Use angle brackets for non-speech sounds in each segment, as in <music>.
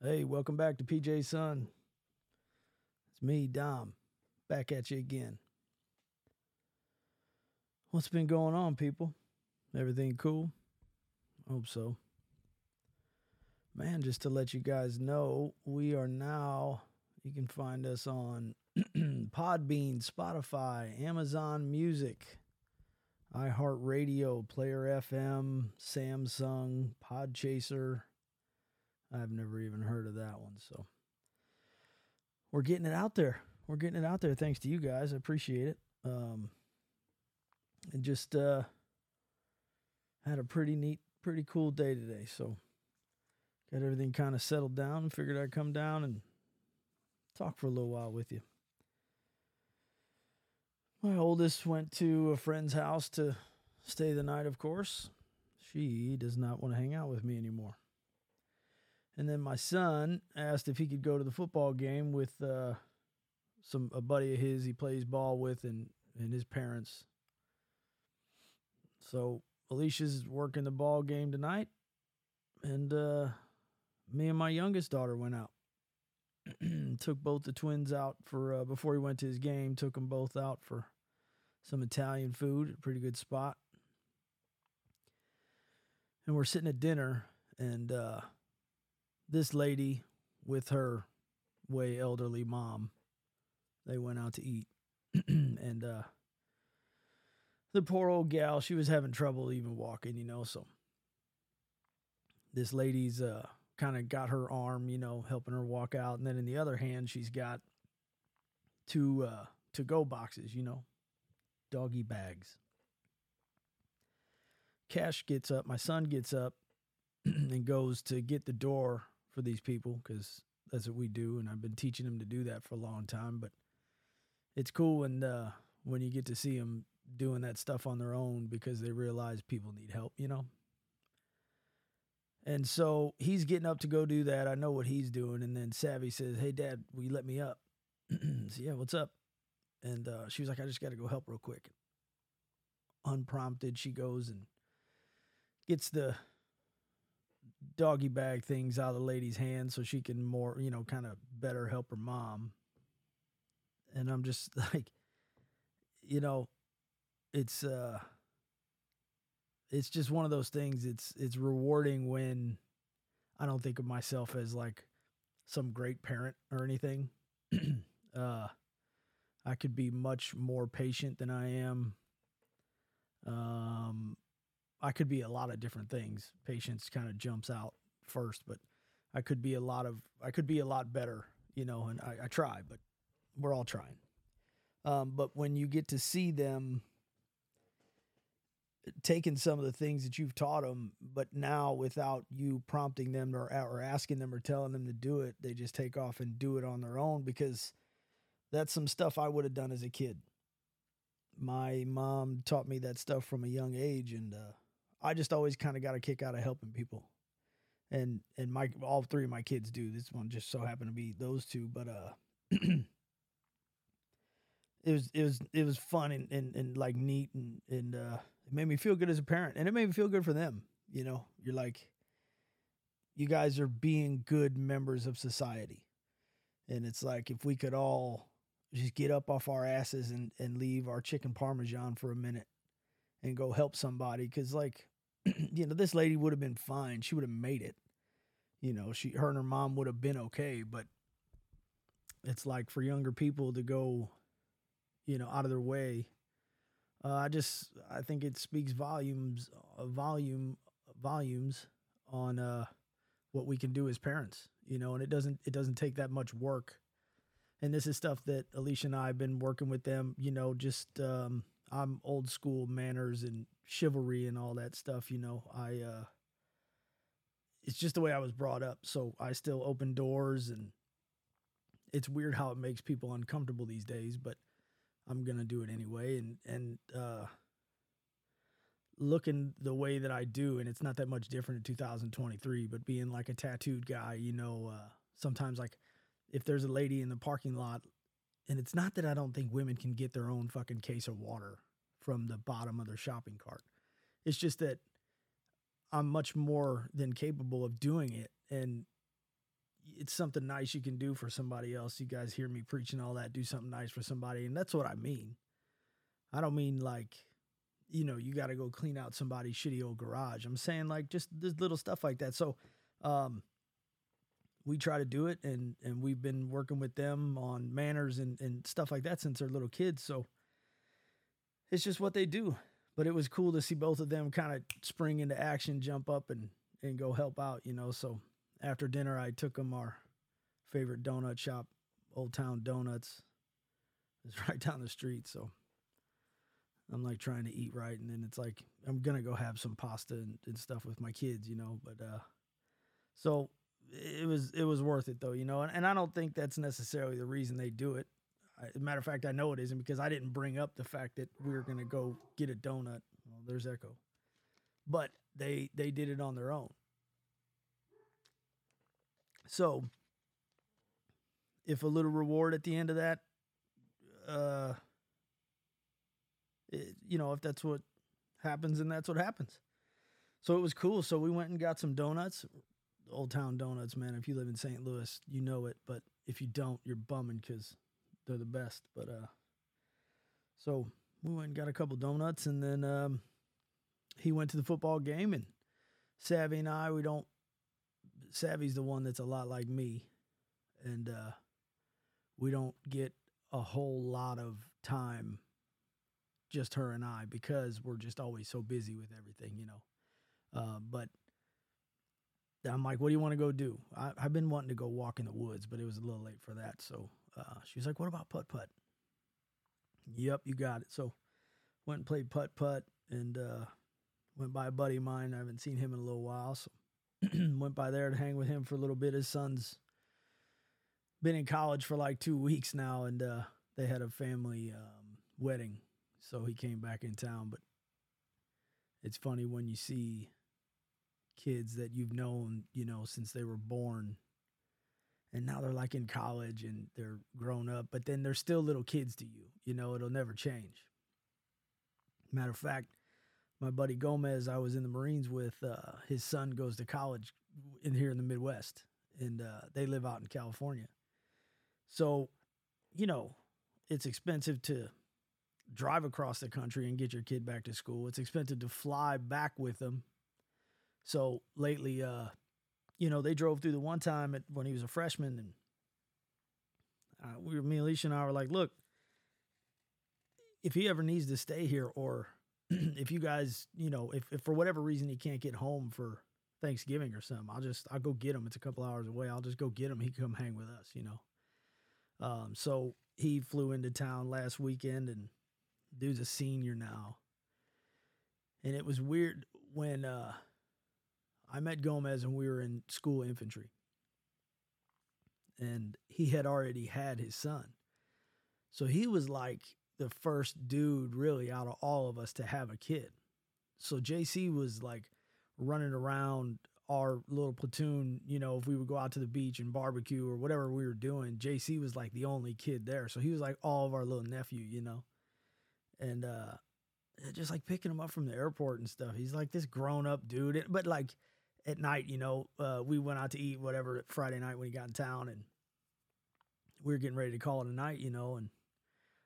Hey, welcome back to PJ Sun. It's me, Dom, back at you again. What's been going on, people? Everything cool? Hope so. Man, just to let you guys know, we are now, you can find us on <clears throat> Podbean, Spotify, Amazon Music, iHeartRadio, Player FM, Samsung, Podchaser. I've never even heard of that one. So we're getting it out there. We're getting it out there thanks to you guys. I appreciate it. Um, and just uh, had a pretty neat, pretty cool day today. So got everything kind of settled down figured I'd come down and talk for a little while with you. My oldest went to a friend's house to stay the night, of course. She does not want to hang out with me anymore. And then my son asked if he could go to the football game with uh, some a buddy of his he plays ball with and and his parents. So Alicia's working the ball game tonight, and uh, me and my youngest daughter went out. <clears throat> took both the twins out for uh, before he went to his game. Took them both out for some Italian food, a pretty good spot. And we're sitting at dinner, and uh, this lady with her way elderly mom, they went out to eat, <clears throat> and uh, the poor old gal, she was having trouble even walking, you know. So this lady's uh, kind of got her arm, you know, helping her walk out, and then in the other hand, she's got two uh, to go boxes, you know, doggy bags. Kash gets up, my son gets up <clears throat> and goes to get the door for these people because that's what we do, and I've been teaching them to do that for a long time. But it's cool when uh, when you get to see them doing that stuff on their own because they realize people need help, you know. And so he's getting up to go do that. I know what he's doing, and then Savvy says, "Hey, Dad, will you let me up?" <clears throat> so, yeah, what's up? And uh, she was like, "I just got to go help real quick." Unprompted, she goes and gets the doggy bag things out of the lady's hands so she can more, you know, kind of better help her mom. And I'm just <laughs> like, you know, it's uh it's just one of those things. It's it's rewarding when I don't think of myself as like some great parent or anything. <clears throat> uh I could be much more patient than I am. Um I could be a lot of different things. Patience kind of jumps out first, but I could be a lot of I could be a lot better, you know, and I, I try, but we're all trying. Um, but when you get to see them taking some of the things that you've taught them, but now without you prompting them or, or asking them or telling them to do it, they just take off and do it on their own because that's some stuff I would have done as a kid. My mom taught me that stuff from a young age, and uh, I just always kind of got a kick out of helping people. And and my all three of my kids do. This one just so happened to be those two, but uh <clears throat> it was it was it was fun and, and, and like neat and and uh it made me feel good as a parent and it made me feel good for them. You know, you're like you guys are being good members of society. And it's like if we could all just get up off our asses and, and leave our chicken parmesan for a minute and go help somebody because like <clears throat> you know this lady would have been fine. She would have made it. You know she her and her mom would have been okay but it's like for younger people to go you know out of their way. Uh, i just i think it speaks volumes uh, volume volumes on uh what we can do as parents you know and it doesn't it doesn't take that much work. And this is stuff that alicia and i have been working with them you know just um I'm old school manners and chivalry and all that stuff, you know. I uh it's just the way I was brought up. So I still open doors and it's weird how it makes people uncomfortable these days, but I'm going to do it anyway and and uh looking the way that I do and it's not that much different in 2023, but being like a tattooed guy, you know, uh sometimes like if there's a lady in the parking lot and it's not that I don't think women can get their own fucking case of water from the bottom of their shopping cart. It's just that I'm much more than capable of doing it. And it's something nice you can do for somebody else. You guys hear me preaching all that, do something nice for somebody. And that's what I mean. I don't mean like, you know, you got to go clean out somebody's shitty old garage. I'm saying like just this little stuff like that. So, um, we try to do it and and we've been working with them on manners and, and stuff like that since they're little kids. So it's just what they do. But it was cool to see both of them kind of spring into action, jump up and and go help out, you know. So after dinner I took them our favorite donut shop, Old Town Donuts. It's <laughs> right down the street, so I'm like trying to eat right and then it's like I'm gonna go have some pasta and, and stuff with my kids, you know. But uh so it was it was worth it though, you know. And, and I don't think that's necessarily the reason they do it. Matter of fact, I know it isn't because I didn't bring up the fact that we were gonna go get a donut. Well, there's Echo, but they they did it on their own. So, if a little reward at the end of that, uh, it, you know, if that's what happens, and that's what happens. So it was cool. So we went and got some donuts. Old Town Donuts, man. If you live in St. Louis, you know it. But if you don't, you're bumming because they're the best. But uh, so we went and got a couple donuts, and then um, he went to the football game, and Savvy and I, we don't. Savvy's the one that's a lot like me, and uh, we don't get a whole lot of time, just her and I, because we're just always so busy with everything, you know. Uh, but I'm like, what do you want to go do? I, have been wanting to go walk in the woods, but it was a little late for that. So uh, she was like, what about putt putt? Yep, you got it. So went and played putt putt and uh, went by a buddy of mine. I haven't seen him in a little while. So <clears throat> went by there to hang with him for a little bit. His son's been in college for like two weeks now, and uh, they had a family um, wedding. So he came back in town. But it's funny when you see kids that you've known, you know, since they were born. And now they're like in college and they're grown up, but then they're still little kids to you. You know, it'll never change. Matter of fact, my buddy Gomez, I was in the Marines with, uh, his son goes to college in here in the Midwest, and uh, they live out in California. So, you know, it's expensive to drive across the country and get your kid back to school. It's expensive to fly back with them so lately, uh, you know, they drove through the one time at, when he was a freshman, and uh, we me, Alicia, and I were like, look, if he ever needs to stay here, or <clears throat> if you guys, you know, if, if for whatever reason he can't get home for Thanksgiving or something, I'll just I'll go get him. It's a couple hours away. I'll just go get him. He can come hang with us, you know. Um, so he flew into town last weekend, and dude's a senior now. And it was weird when uh, I met Gomez and we were in school infantry. And he had already had his son. So he was like the first dude really out of all of us to have a kid. So JC was like running around our little platoon, you know, if we would go out to the beach and barbecue or whatever we were doing, JC was like the only kid there. So he was like all of our little nephew, you know. And uh just like picking him up from the airport and stuff. He's like this grown up dude, but like at night, you know, uh, we went out to eat whatever Friday night when he got in town, and we were getting ready to call it a night, you know. And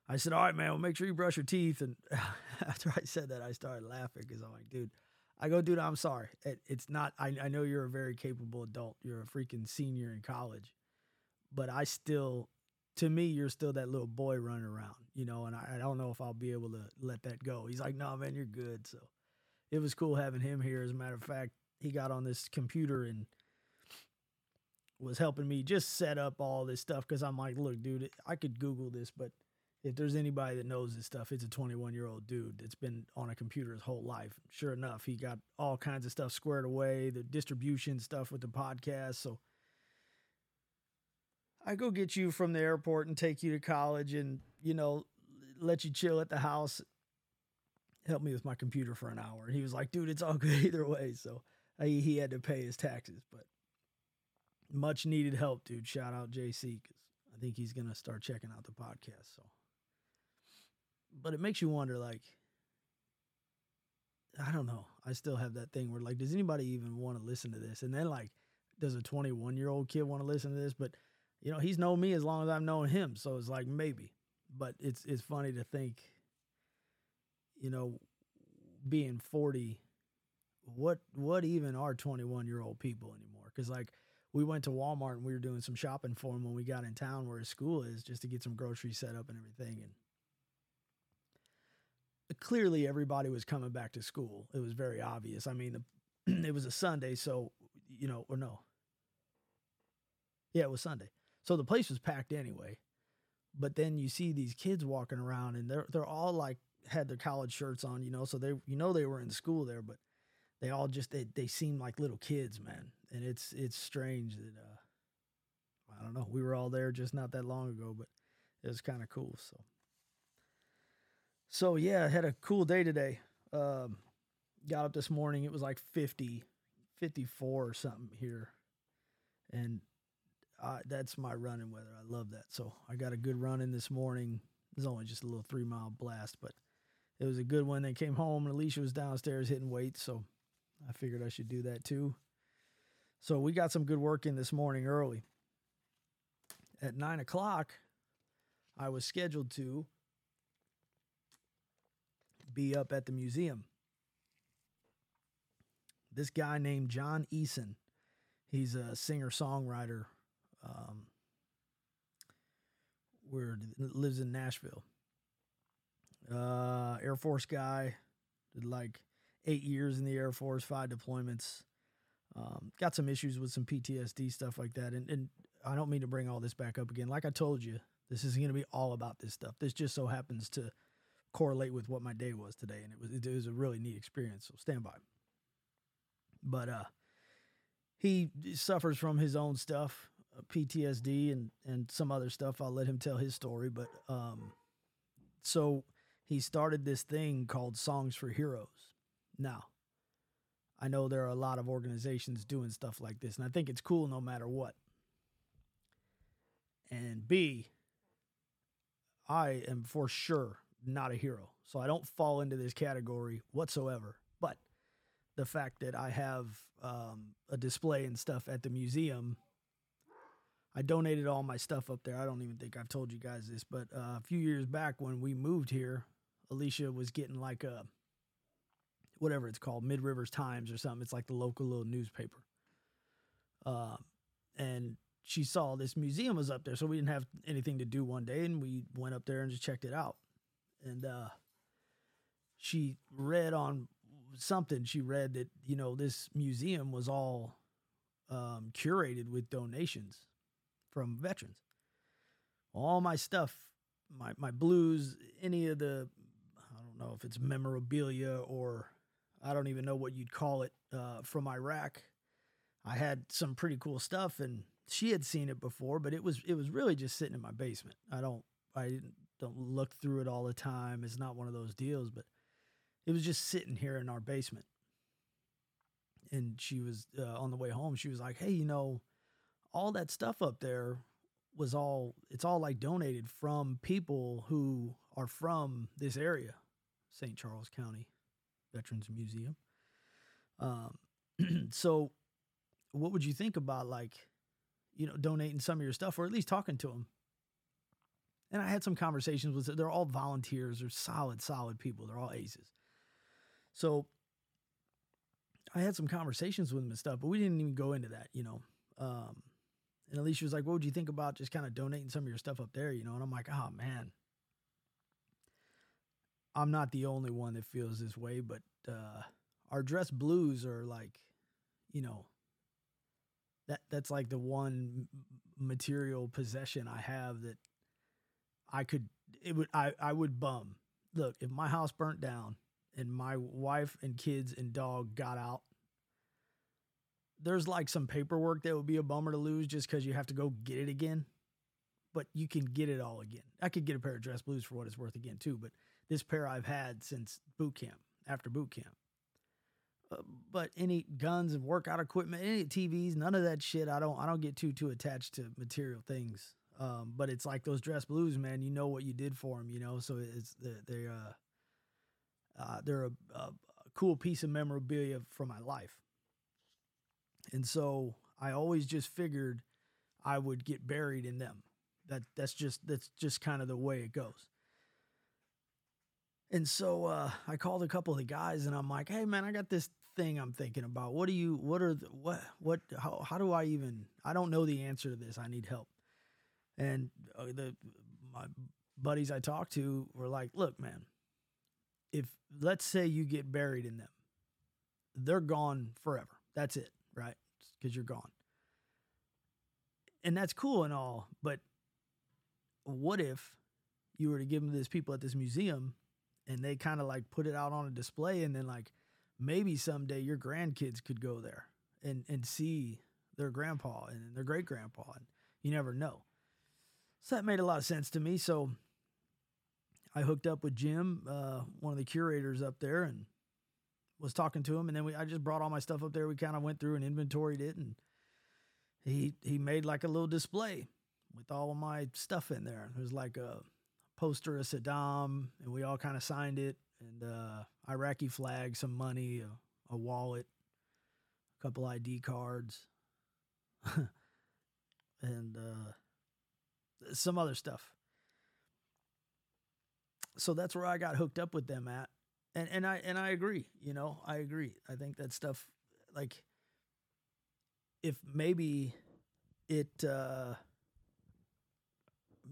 I said, "All right, man, well, make sure you brush your teeth." And <laughs> after I said that, I started laughing because I'm like, "Dude." I go, dude, I'm sorry. It, it's not, I, I know you're a very capable adult. You're a freaking senior in college. But I still, to me, you're still that little boy running around, you know, and I, I don't know if I'll be able to let that go. He's like, no, nah, man, you're good. So it was cool having him here. As a matter of fact, he got on this computer and was helping me just set up all this stuff because I'm like, look, dude, I could Google this, but if there's anybody that knows this stuff, it's a 21 year old dude that's been on a computer his whole life. Sure enough, he got all kinds of stuff squared away, the distribution stuff with the podcast. So I go get you from the airport and take you to college and, you know, let you chill at the house, help me with my computer for an hour. And he was like, dude, it's all good <laughs> either way. So Uh, he, he had to pay his taxes, but much needed help, dude. Shout out JC because I think he's gonna start checking out the podcast. So, but it makes you wonder, like, I don't know. I still have that thing where, like, does anybody even want to listen to this? And then, like, does a 21 year old kid want to listen to this? But you know, he's known me as long as I've known him, so it's like maybe. But it's it's funny to think, you know, being 40, what what even are 21 year old people anymore? Because like we went to Walmart and we were doing some shopping for him when we got in town where his school is, just to get some groceries set up and everything, and clearly everybody was coming back to school. It was very obvious. I mean, the, <clears throat> it was a Sunday, so you know, or no, yeah, it was Sunday, so the place was packed anyway. But then you see these kids walking around, and they're they're all like had their college shirts on, you know, so they you know they were in school there, but they all just they they seem like little kids, man, and it's it's strange that uh, I don't know. We were all there just not that long ago, but it was kind of cool. So so yeah, I had a cool day today. Um, got up this morning. It was like 50, 54 or something here. And uh, that's my running weather. I love that. So I got a good run in this morning. It was only just a little three mile blast, but it was a good one. They came home and Alicia was downstairs hitting weights. So I figured I should do that too. So we got some good work in this morning early. At nine o'clock, I was scheduled to be up at the museum. This guy named John Eason, he's a singer songwriter. Um, where lives in Nashville. Uh, Air Force guy, did like eight years in the Air Force, five deployments. Um, got some issues with some PTSD stuff like that, and and I don't mean to bring all this back up again. Like I told you, this is going to be all about this stuff. This just so happens to correlate with what my day was today, and it was it was a really neat experience. So stand by. But uh, he suffers from his own stuff, uh, PTSD, and and some other stuff. I'll let him tell his story. But um, so he started this thing called Songs for Heroes. Now, I know there are a lot of organizations doing stuff like this, and I think it's cool no matter what. And B, I am for sure not a hero. So I don't fall into this category whatsoever. But the fact that I have um, a display and stuff at the museum, I donated all my stuff up there. I don't even think I've told you guys this, but uh, a few years back when we moved here, Alicia was getting like a whatever it's called, Mid Rivers Times or something. It's like the local little newspaper. Uh, and she saw this museum was up there, so we didn't have anything to do one day, and we went up there and just checked it out and uh, she read on something. She read that you know this museum was all um, curated with donations from veterans. All my stuff, my my blues, any of the, I don't know if it's memorabilia or I don't even know what you'd call it uh, from Iraq. I had some pretty cool stuff, and she had seen it before, but it was it was really just sitting in my basement. I don't I don't look through it all the time. It's not one of those deals, but it was just sitting here in our basement. And she was uh, on the way home. She was like, "Hey, you know, all that stuff up there was all it's all like donated from people who are from this area, St. Charles County Veterans Museum. Um, <clears throat> so, what would you think about like, you know, donating some of your stuff, or at least talking to them? And I had some conversations with they're all volunteers, they're solid, solid people, they're all aces. So I had some conversations with them and stuff, but we didn't even go into that, you know. Um, and Alicia was like, What would you think about just kind of donating some of your stuff up there, you know? And I'm like, Oh man. I'm not the only one that feels this way, but uh, our dress blues are like, you know, that that's like the one material possession I have that I could it would I I would bum. Look, if my house burnt down and my wife and kids and dog got out, there's like some paperwork that would be a bummer to lose just because you have to go get it again. But you can get it all again. I could get a pair of dress blues for what it's worth again too. But this pair I've had since boot camp, after boot camp. Uh, but any guns and workout equipment, any TVs, none of that shit. I don't. I don't get too too attached to material things. Um, but it's like those dress blues, man. You know what you did for them, you know. So it's they uh, uh, they're a, a, a cool piece of memorabilia from my life. And so I always just figured I would get buried in them. That that's just that's just kind of the way it goes. And so uh, I called a couple of the guys and I'm like, "Hey man, I got this thing I'm thinking about. What do you what are the, what what how how do I even I don't know the answer to this. I need help." And uh, the my buddies I talked to were like, "Look, man, if let's say you get buried in them, they're gone forever. That's it, right? Because you're gone. And that's cool and all, but what if you were to give them to this people at this museum and they kind of like put it out on a display and then like maybe someday your grandkids could go there and and see their grandpa and their great grandpa and you never know. So that made a lot of sense to me. So I hooked up with Jim, uh, one of the curators up there, and was talking to him. And then we, I just brought all my stuff up there. We kind of went through and inventoried it, and he he made like a little display with all of my stuff in there. it was like a poster of Saddam, and we all kind of signed it, and uh, Iraqi flag, some money, a, a wallet, a couple ID cards, <laughs> and uh, some other stuff so that's where I got hooked up with them at. And and I and I agree, you know, I agree. I think that stuff like if maybe it uh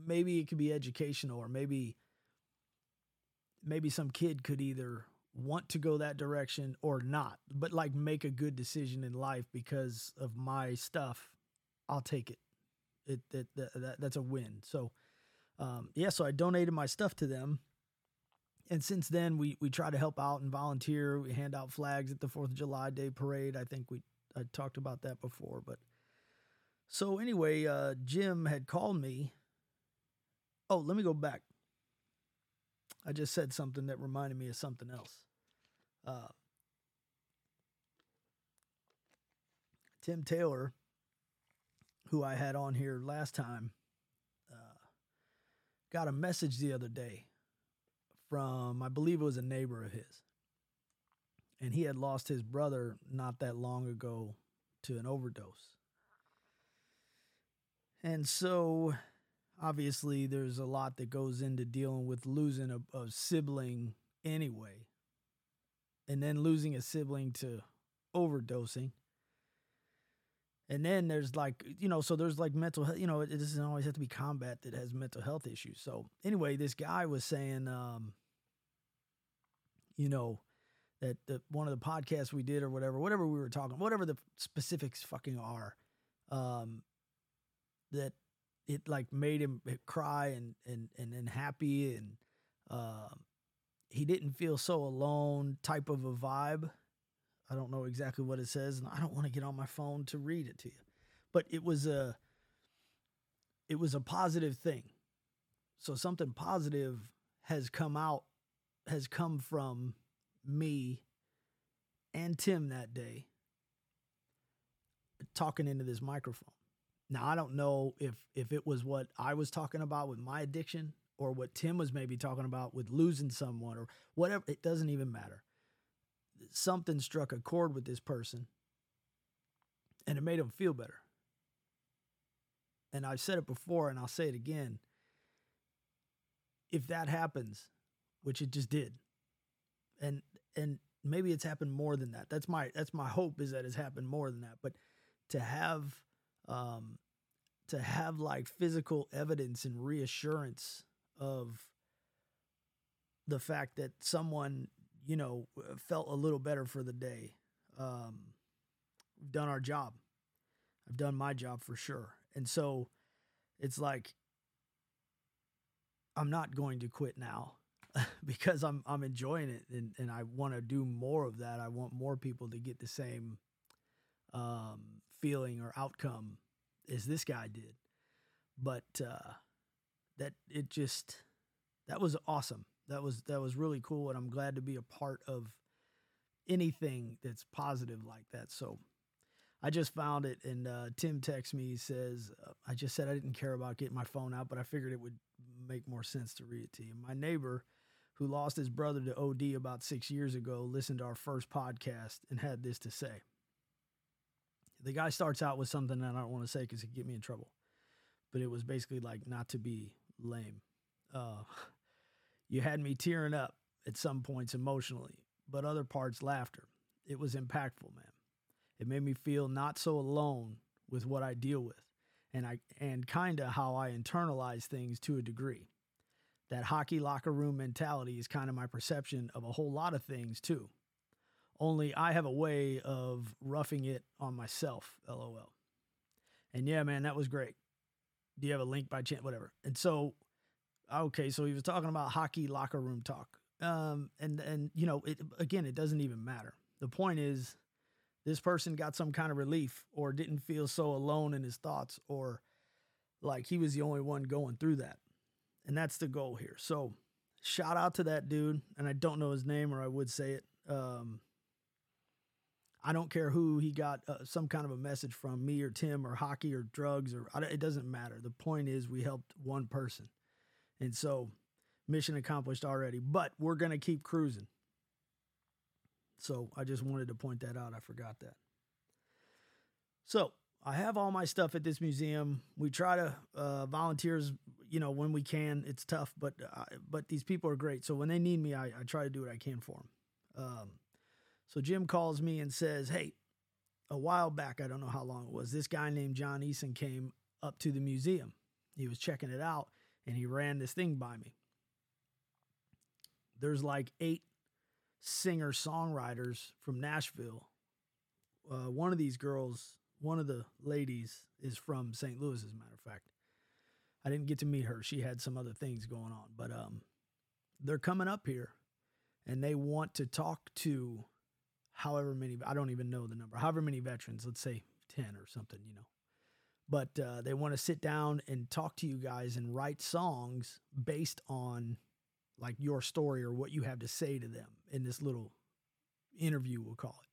maybe it could be educational or maybe maybe some kid could either want to go that direction or not but like make a good decision in life because of my stuff i'll take it it, it that, that's a win so um, yeah so i donated my stuff to them and since then we we try to help out and volunteer. We hand out flags at the Fourth of July Day parade. I think we I talked about that before, but so anyway, uh, Jim had called me. Oh, let me go back. I just said something that reminded me of something else. Uh, Tim Taylor, who I had on here last time, uh, got a message the other day from, I believe it was a neighbor of his. And he had lost his brother not that long ago to an overdose. And so, obviously, there's a lot that goes into dealing with losing a, a sibling anyway. And then losing a sibling to overdosing. And then there's like, you know, so there's like mental health, you know, it doesn't always have to be combat that has mental health issues. So anyway, this guy was saying, um, you know, that the, one of the podcasts we did or whatever, whatever we were talking, whatever the specifics fucking are, um, that it like made him cry and and and, and happy and um, he didn't feel so alone type of a vibe. I don't know exactly what it says, and I don't want to get on my phone to read it to you, but it was a it was a positive thing. So something positive has come out has come from me and Tim that day talking into this microphone. Now I don't know if if it was what I was talking about with my addiction or what Tim was maybe talking about with losing someone or whatever it doesn't even matter. Something struck a chord with this person and it made him feel better. And I've said it before and I'll say it again. If that happens, which it just did. And and maybe it's happened more than that. That's my that's my hope is that it's happened more than that. But to have um to have like physical evidence and reassurance of the fact that someone, you know, felt a little better for the day. Um we've done our job. I've done my job for sure. And so it's like I'm not going to quit now. <laughs> because I'm I'm enjoying it and, and I want to do more of that. I want more people to get the same um, feeling or outcome as this guy did. But uh, that it just that was awesome. That was that was really cool, and I'm glad to be a part of anything that's positive like that. So I just found it, and uh, Tim texts me. He says, uh, "I just said I didn't care about getting my phone out, but I figured it would make more sense to read it to you." My neighbor who lost his brother to OD about six years ago, listened to our first podcast and had this to say. The guy starts out with something that I don't want to say because it get me in trouble, but it was basically like not to be lame. Uh, <laughs> you had me tearing up at some points emotionally, but other parts laughter. It was impactful, man. It made me feel not so alone with what I deal with, and I and kind of how I internalize things to a degree. That hockey locker room mentality is kind of my perception of a whole lot of things too. Only I have a way of roughing it on myself, lol. And yeah, man, that was great. Do you have a link by chance? Whatever. And so, okay, so he was talking about hockey locker room talk. Um, and and you know, it, again, it doesn't even matter. The point is, this person got some kind of relief or didn't feel so alone in his thoughts or like he was the only one going through that. And that's the goal here. So, shout out to that dude. And I don't know his name or I would say it. Um, I don't care who he got uh, some kind of a message from me or Tim or hockey or drugs or it doesn't matter. The point is we helped one person. And so mission accomplished already, but we're going to keep cruising. So I just wanted to point that out. I forgot that. So I have all my stuff at this museum. We try to uh, volunteers, you know, when we can. It's tough, but uh, but these people are great. So when they need me, I, I try to do what I can for them. Um, so Jim calls me and says, Hey, a while back, I don't know how long it was, this guy named John Eason came up to the museum. He was checking it out and he ran this thing by me. There's like eight singer songwriters from Nashville. Uh, one of these girls, one of the ladies, is from St. Louis, as a matter of fact. I didn't get to meet her. She had some other things going on, but um, they're coming up here and they want to talk to however many, I don't even know the number, however many veterans, let's say 10 or something, you know. But uh, they want to sit down and talk to you guys and write songs based on like your story or what you have to say to them in this little interview, we'll call it.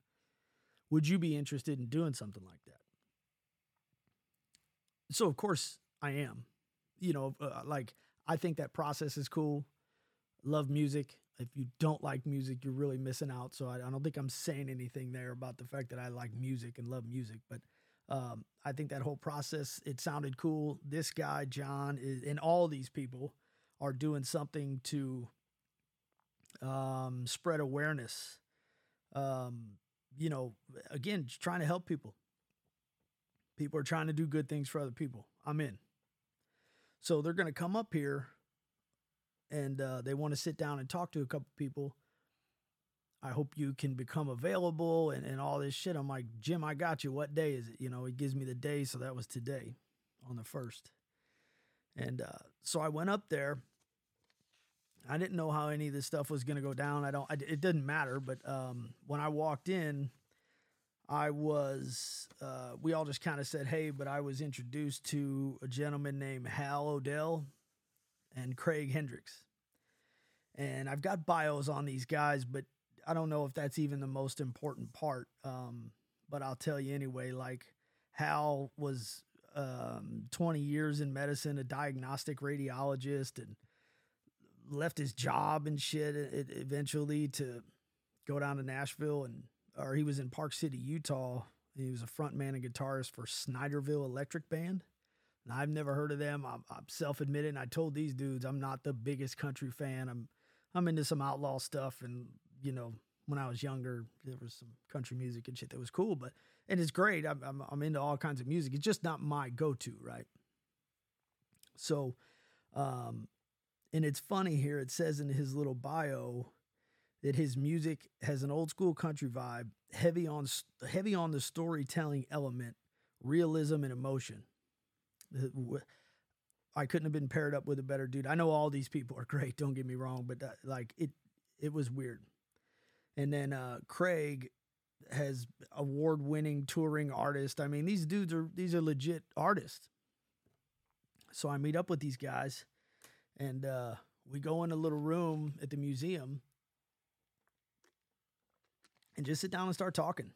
Would you be interested in doing something like that? So, of course, I am. You know, uh, like, I think that process is cool. Love music if you don't like music, you're really missing out. So I, I, don't think I'm saying anything there about the fact that I like music and love music, but um, I think that whole process it sounded cool. This guy John is, and all these people are doing something to um, spread awareness. Um, you know, again, trying to help people. People are trying to do good things for other people. I'm in. So they're going to come up here and uh, they want to sit down and talk to a couple people. I hope you can become available and, and all this shit. I'm like, Jim, I got you. What day is it? You know, he gives me the day. So that was today on the first. And uh, so I went up there. I didn't know how any of this stuff was going to go down. I don't, I, it didn't matter. But um, when I walked in, I was, uh, we all just kind of said, hey, but I was introduced to a gentleman named Hal Odell and Craig Hendricks. And I've got bios on these guys, but I don't know if that's even the most important part. Um, but I'll tell you anyway. Like Hal was um, 20 years in medicine, a diagnostic radiologist, and left his job and shit eventually to go down to Nashville and or he was in Park City, Utah. He was a front man and guitarist for Snyderville Electric Band. I've never heard of them. I'm, I'm self-admitted. And I told these dudes I'm not the biggest country fan. I'm I'm into some outlaw stuff, and you know, when I was younger, there was some country music and shit that was cool. But and it's great. I'm I'm, I'm into all kinds of music. It's just not my go-to, right? So, um, and it's funny here. It says in his little bio that his music has an old school country vibe, heavy on heavy on the storytelling element, realism and emotion. I couldn't have been paired up with a better dude. I know all these people are great. Don't get me wrong, but that, like it, it was weird. And then uh, Craig has award-winning touring artist. I mean, these dudes are these are legit artists. So I meet up with these guys, and uh, we go in a little room at the museum, and just sit down and start talking.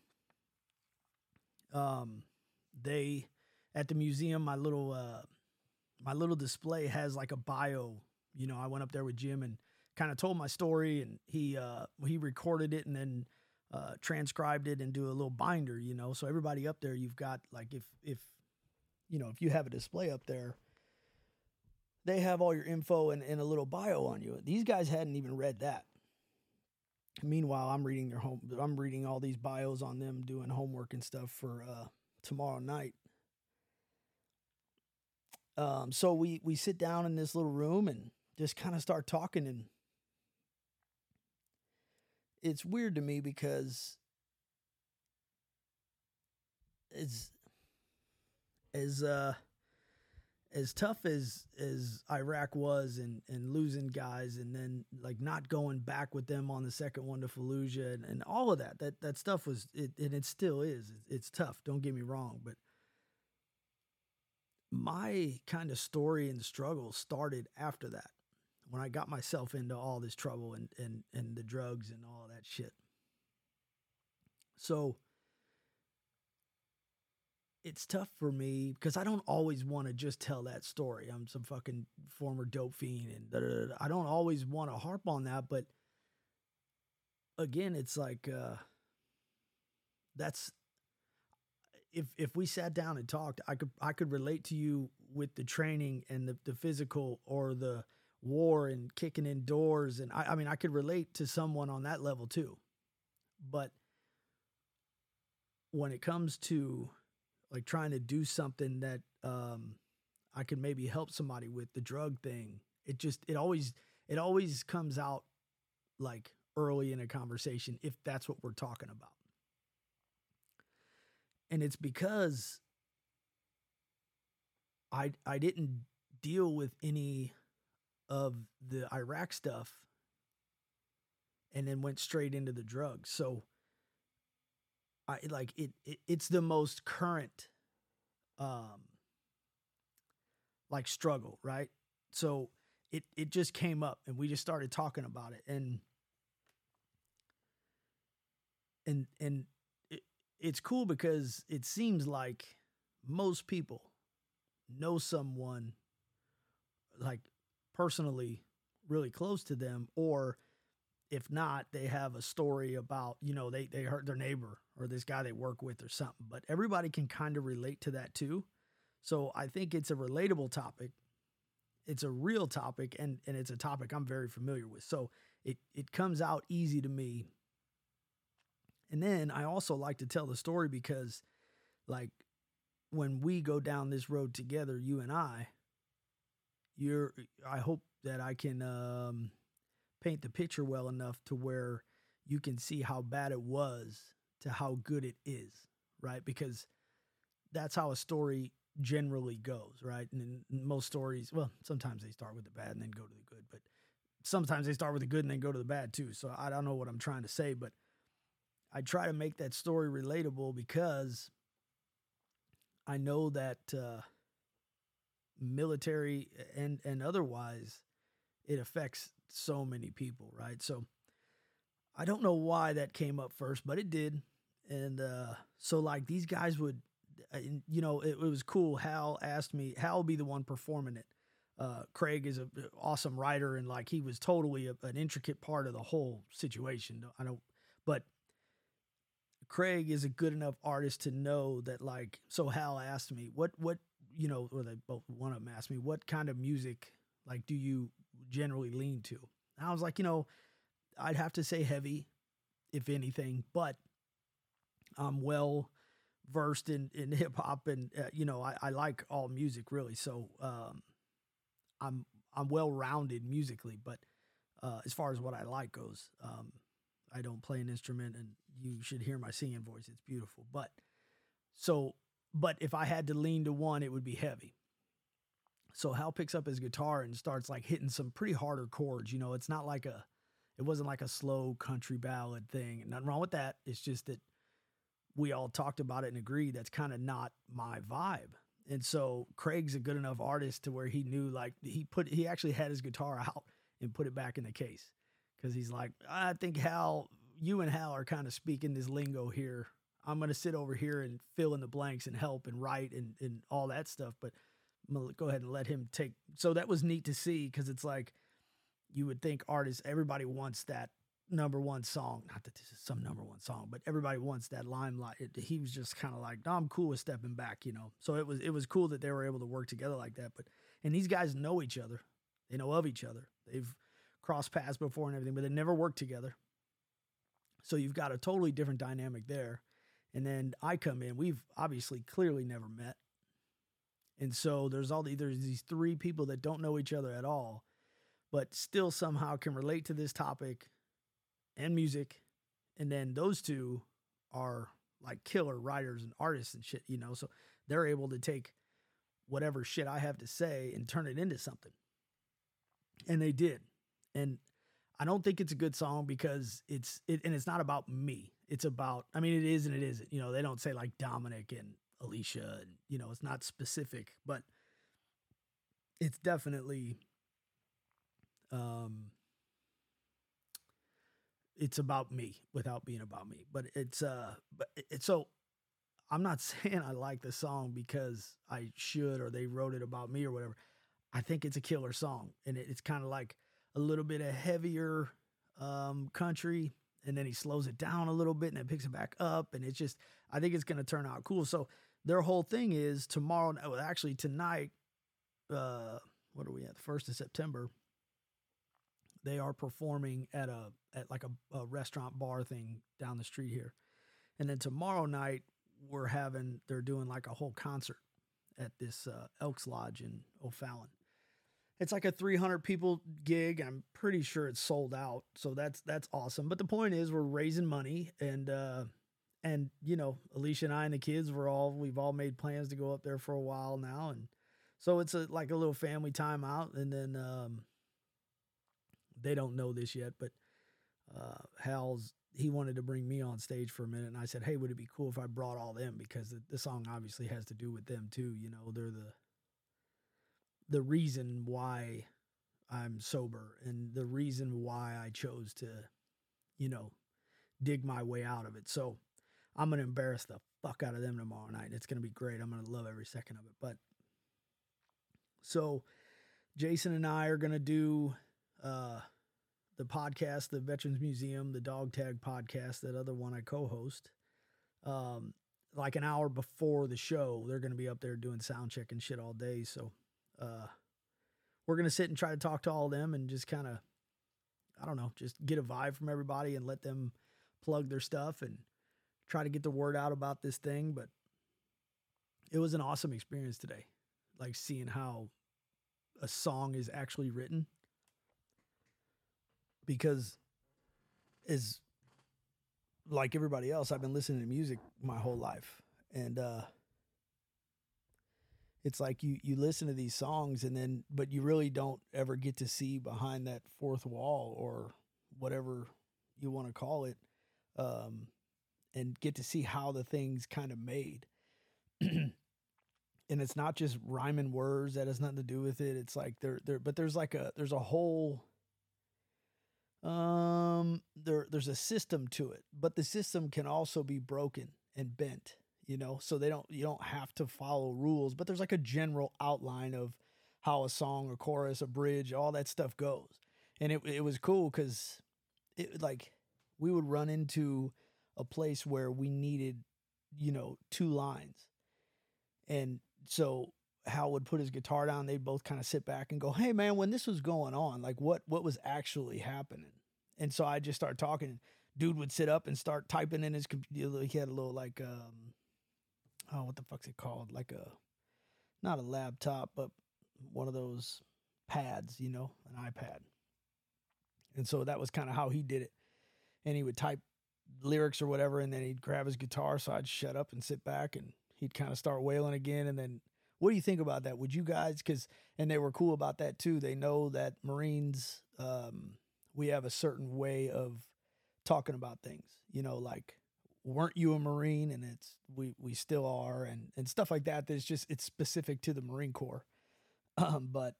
Um, they at the museum, my little uh, my little display has like a bio. You know, I went up there with Jim and kind of told my story, and he uh, he recorded it, and then uh, transcribed it and do a little binder, you know. So everybody up there, you've got like if if you know if you have a display up there, they have all your info and, and a little bio on you. These guys hadn't even read that. Meanwhile, I'm reading their home. I'm reading all these bios on them, doing homework and stuff for uh, tomorrow night. Um, so we we sit down in this little room and just kind of start talking, and it's weird to me because it's as uh as tough as as Iraq was and and losing guys and then like not going back with them on the second one to Fallujah and, and all of that that that stuff was it and it still is it's tough don't get me wrong but my kind of story and struggle started after that when I got myself into all this trouble and and and the drugs and all that shit so it's tough for me because I don't always want to just tell that story. I'm some fucking former dope fiend and da, da, da, I don't always want to harp on that, but again, it's like uh that's if if we sat down and talked, I could I could relate to you with the training and the, the physical or the war and kicking in doors and I, I mean I could relate to someone on that level too. But when it comes to like trying to do something that um, I could maybe help somebody with the drug thing. It just it always it always comes out like early in a conversation if that's what we're talking about. And it's because I I didn't deal with any of the Iraq stuff and then went straight into the drugs. So I like it, it it's the most current um like struggle, right? So it it just came up and we just started talking about it and and and it's cool because it seems like most people know someone like personally really close to them or if not, they have a story about, you know, they, they hurt their neighbor or this guy they work with or something. But everybody can kind of relate to that too. So I think it's a relatable topic. It's a real topic and, and it's a topic I'm very familiar with. So it, it comes out easy to me. And then I also like to tell the story because, like, when we go down this road together, you and I, you're, I hope that I can, um, paint the picture well enough to where you can see how bad it was to how good it is, right? Because that's how a story generally goes, right? And most stories, well, sometimes they start with the bad and then go to the good, but sometimes they start with the good and then go to the bad too. So I don't know what I'm trying to say, but I try to make that story relatable because I know that uh, military and and otherwise, it affects so many people, right? So I don't know why that came up first, but it did. And uh, so, like, these guys would, you know, it, it was cool. Hal asked me, Hal will be the one performing it. Uh, Craig is an awesome writer, and like he was totally a, an intricate part of the whole situation. I know, but Craig is a good enough artist to know that, like, so Hal asked me, what, what, you know, or they both, one of them asked me, what kind of music, like, do you generally lean to. And I was like, you know, I'd have to say heavy, if anything, but I'm well versed in, in <laughs> hip hop and, uh, you know, I, I like all music really. So, um, I'm, I'm well rounded musically, but, uh, as far as what I like goes, um, I don't play an instrument and you should hear my singing voice. It's beautiful. But so, but if I had to lean to one, it would be heavy. So Hal picks up his guitar and starts like hitting some pretty harder chords. You know, it's not like a, it wasn't like a slow country ballad thing. Nothing wrong with that. It's just that we all talked about it and agreed that's kind of not my vibe. And so Craig's a good enough artist to where he knew like he put he actually had his guitar out and put it back in the case because he's like I think Hal you and Hal are kind of speaking this lingo here. I'm gonna sit over here and fill in the blanks and help and write and and all that stuff, but I'm gonna go ahead and let him take. So that was neat to see because it's like you would think artists, everybody wants that number one song. Not that this is some number one song, but everybody wants that limelight. It, he was just kind of like, no, I'm cool with stepping back, you know. So it was it was cool that they were able to work together like that. But and these guys know each other, they know of each other. They've crossed paths before and everything, but they never worked together. So you've got a totally different dynamic there. And then I come in. We've obviously clearly never met. And so there's all the, there's these three people that don't know each other at all, but still somehow can relate to this topic and music. And then those two are like killer writers and artists and shit, you know. So they're able to take whatever shit I have to say and turn it into something. And they did. And I don't think it's a good song because it's it and it's not about me. It's about I mean it is and it isn't. You know, they don't say like Dominic and Alicia and you know, it's not specific, but it's definitely um it's about me without being about me. But it's uh but it's so I'm not <laughs> saying I like the song because I should or they wrote it about me or whatever. I think it's a killer song and it, it's kind of like a little bit of heavier um, country and then he slows it down a little bit and then picks it back up and it's just I think it's going to turn out cool. So their whole thing is tomorrow actually tonight uh what are we at the 1st of September they are performing at a at like a, a restaurant bar thing down the street here. And then tomorrow night we're having they're doing like a whole concert at this uh, Elks Lodge in O'Fallon. It's like a 300 people gig. I'm pretty sure it's sold out, so that's that's awesome. But the point is, we're raising money, and uh, and you know, Alicia and I and the kids, we're all we've all made plans to go up there for a while now, and so it's a like a little family time out, and then um, they don't know this yet, but uh, Hal's he wanted to bring me on stage for a minute, and I said, "Hey, would it be cool if I brought all them because the, the song obviously has to do with them too? You know, they're the the reason why I'm sober and the reason why I chose to, you know, dig my way out of it. So I'm gonna embarrass the fuck out of them tomorrow night. It's gonna be great. I'm gonna love every second of it. But so Jason and I are gonna do uh the podcast, the Veterans Museum, the Dog Tag podcast, that other one I co-host. Um, like an hour before the show, they're going to be up there doing sound check and shit all day. So, uh, we're going to sit and try to talk to all of them and just kind of, I don't know, just get a vibe from everybody and let them plug their stuff and try to get the word out about this thing. But it was an awesome experience today, like seeing how a song is actually written because is like everybody else, I've been listening to music my whole life. And uh it's like you you listen to these songs and then but you really don't ever get to see behind that fourth wall or whatever you want to call it um and get to see how the thing's kind of made. and it's not just rhyming words that has nothing to do with it. It's like there there but there's like a there's a whole um there there's a system to it but the system can also be broken and bent you know so they don't you don't have to follow rules but there's like a general outline of how a song a chorus a bridge all that stuff goes and it, it was cool because it like we would run into a place where we needed you know two lines and so Hal would put his guitar down. They'd both kind of sit back and go, "Hey, man, when this was going on, like what what was actually happening?" And so I just start talking. Dude would sit up and start typing in his computer. He had a little like, um, oh, what the fuck's it called? Like a, not a laptop, but one of those pads, you know, an iPad. And so that was kind of how he did it. And he would type lyrics or whatever, and then he'd grab his guitar. So I'd shut up and sit back, and he'd kind of start wailing again, and then what do you think about that? Would you guys, because, and they were cool about that too. They know that Marines, um, we have a certain way of talking about things, you know, like, weren't you a Marine? And it's, we, we still are, and, and stuff like that. That's just, it's specific to the Marine Corps. Um, but,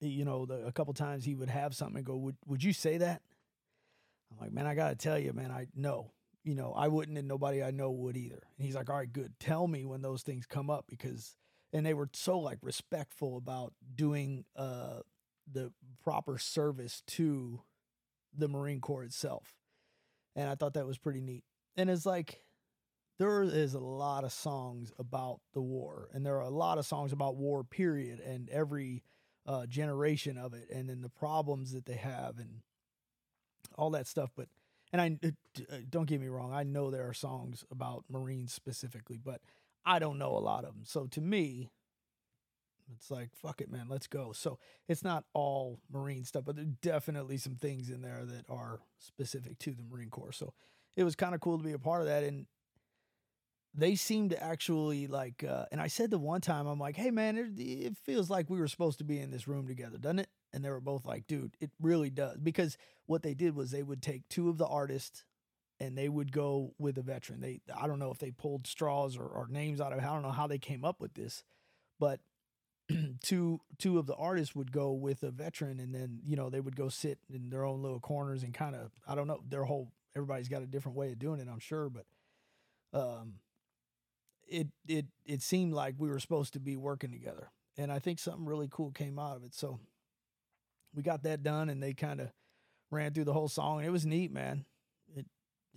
you know, the, a couple times he would have something and go, would, would you say that? I'm like, man, I got to tell you, man, I know you know, I wouldn't and nobody I know would either. And he's like, all right, good. Tell me when those things come up because, and they were so like respectful about doing uh, the proper service to the Marine Corps itself. And I thought that was pretty neat. And it's like there is a lot of songs about the war, and there are a lot of songs about war, period, and every uh, generation of it, and then the problems that they have, and all that stuff. But and I uh, don't get me wrong, I know there are songs about Marines specifically, but I don't know a lot of them. So to me, it's like fuck it, man, let's go. So it's not all Marine stuff, but there's definitely some things in there that are specific to the Marine Corps. So it was kind of cool to be a part of that, and they seem to actually like. Uh, and I said the one time, I'm like, hey man, it, it feels like we were supposed to be in this room together, doesn't it? And they were both like, dude, it really does. Because what they did was they would take two of the artists and they would go with a veteran. They I don't know if they pulled straws or, or names out of I don't know how they came up with this, but <clears throat> two two of the artists would go with a veteran and then, you know, they would go sit in their own little corners and kind of I don't know, their whole everybody's got a different way of doing it, I'm sure, but um it it it seemed like we were supposed to be working together. And I think something really cool came out of it. So we got that done and they kind of ran through the whole song it was neat, man. It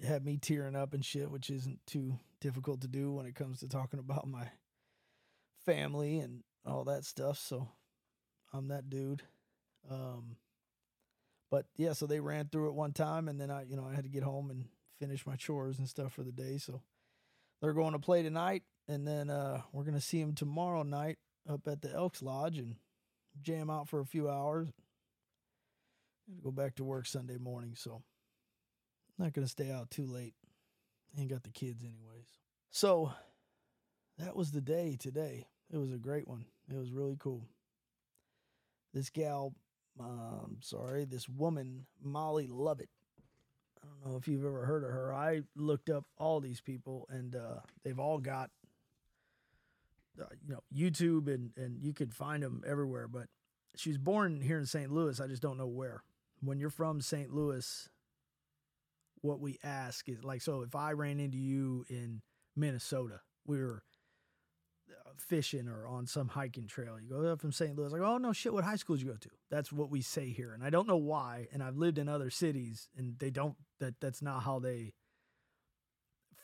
had me tearing up and shit, which isn't too difficult to do when it comes to talking about my family and all that stuff. So I'm that dude. Um, but yeah, so they ran through it one time and then I, you know, I had to get home and finish my chores and stuff for the day. So they're going to play tonight and then uh, we're to see them tomorrow night up at the Elks Lodge and jam out for a few hours go back to work Sunday morning, so I'm not gonna stay out too late. Ain't got the kids anyways. So that was the day today. It was a great one. It was really cool. This gal, um, sorry, this woman, Molly Lovett. I don't know if you've ever heard of her. I looked up all these people, and uh, they've all got, uh, you know, YouTube, and and you could find them everywhere. But she was born here in St. Louis. I just don't know where when you're from St. Louis, what we ask is like, so if I ran into you in Minnesota, we were uh, fishing or on some hiking trail, you go up from St. Louis, like, oh no shit, what high school did you go to? That's what we say here. And I don't know why. And I've lived in other cities and they don't, that that's not how they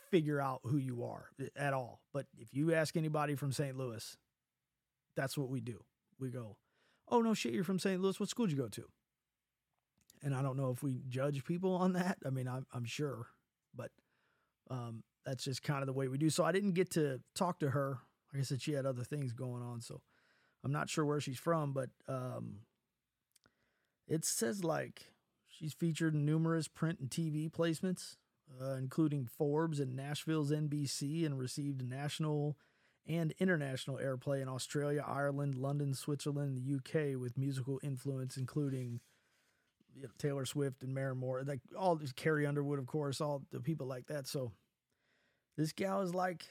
figure out who you are at all. But if you ask anybody from St. Louis, that's what we do. We go, oh no shit, you're from St. Louis. What school did you go to? and I don't know if we judge people on that. I mean, I'm, I'm sure, but um, that's just kind of the way we do. So I didn't get to talk to her. Like I said, she had other things going on, so I'm not sure where she's from, but um, it says like she's featured in numerous print and TV placements, uh, including Forbes and Nashville's NBC, and received national and international airplay in Australia, Ireland, London, Switzerland, the UK, with musical influence including you know, Taylor Swift and Mary Moore, like all Carrie Underwood, of course, all the people like that. So this gal is like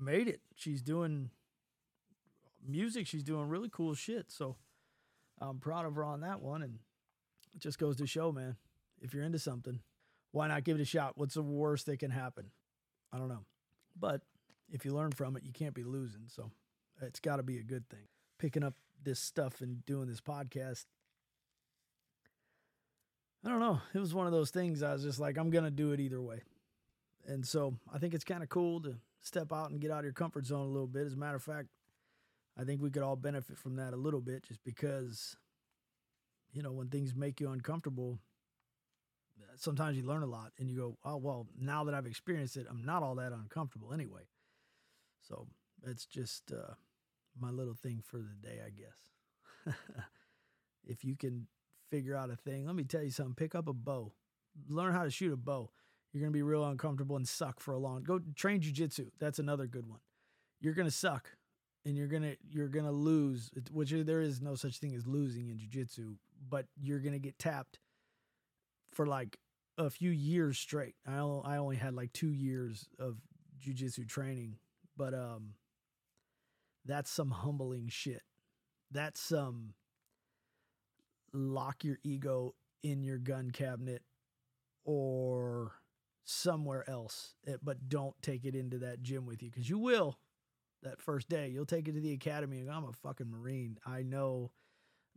made it. She's doing music. She's doing really cool shit. So I'm proud of her on that one. And it just goes to show, man, if you're into something, why not give it a shot? What's the worst that can happen? I don't know. But if you learn from it, you can't be losing. So it's got to be a good thing. Picking up this stuff and doing this podcast. I don't know. It was one of those things I was just like, I'm going to do it either way. And so I think it's kind of cool to step out and get out of your comfort zone a little bit. As a matter of fact, I think we could all benefit from that a little bit just because, you know, when things make you uncomfortable, sometimes you learn a lot and you go, oh, well, now that I've experienced it, I'm not all that uncomfortable anyway. So that's just, uh, my little thing for the day, I guess. <laughs> if you can figure out a thing, let me tell you something. Pick up a bow. Learn how to shoot a bow. You're gonna be real uncomfortable and suck for a long. Go train jujitsu. That's another good one. You're gonna suck, and you're gonna you're gonna lose. Which there is no such thing as losing in jujitsu, but you're gonna get tapped for like a few years straight. I I only had like two years of jujitsu training, but um, that's some humbling shit. That's some lock your ego in your gun cabinet or somewhere else, eh, but don't take it into that gym with you because you will that first day. You'll take it to the academy and I'm a fucking Marine. I know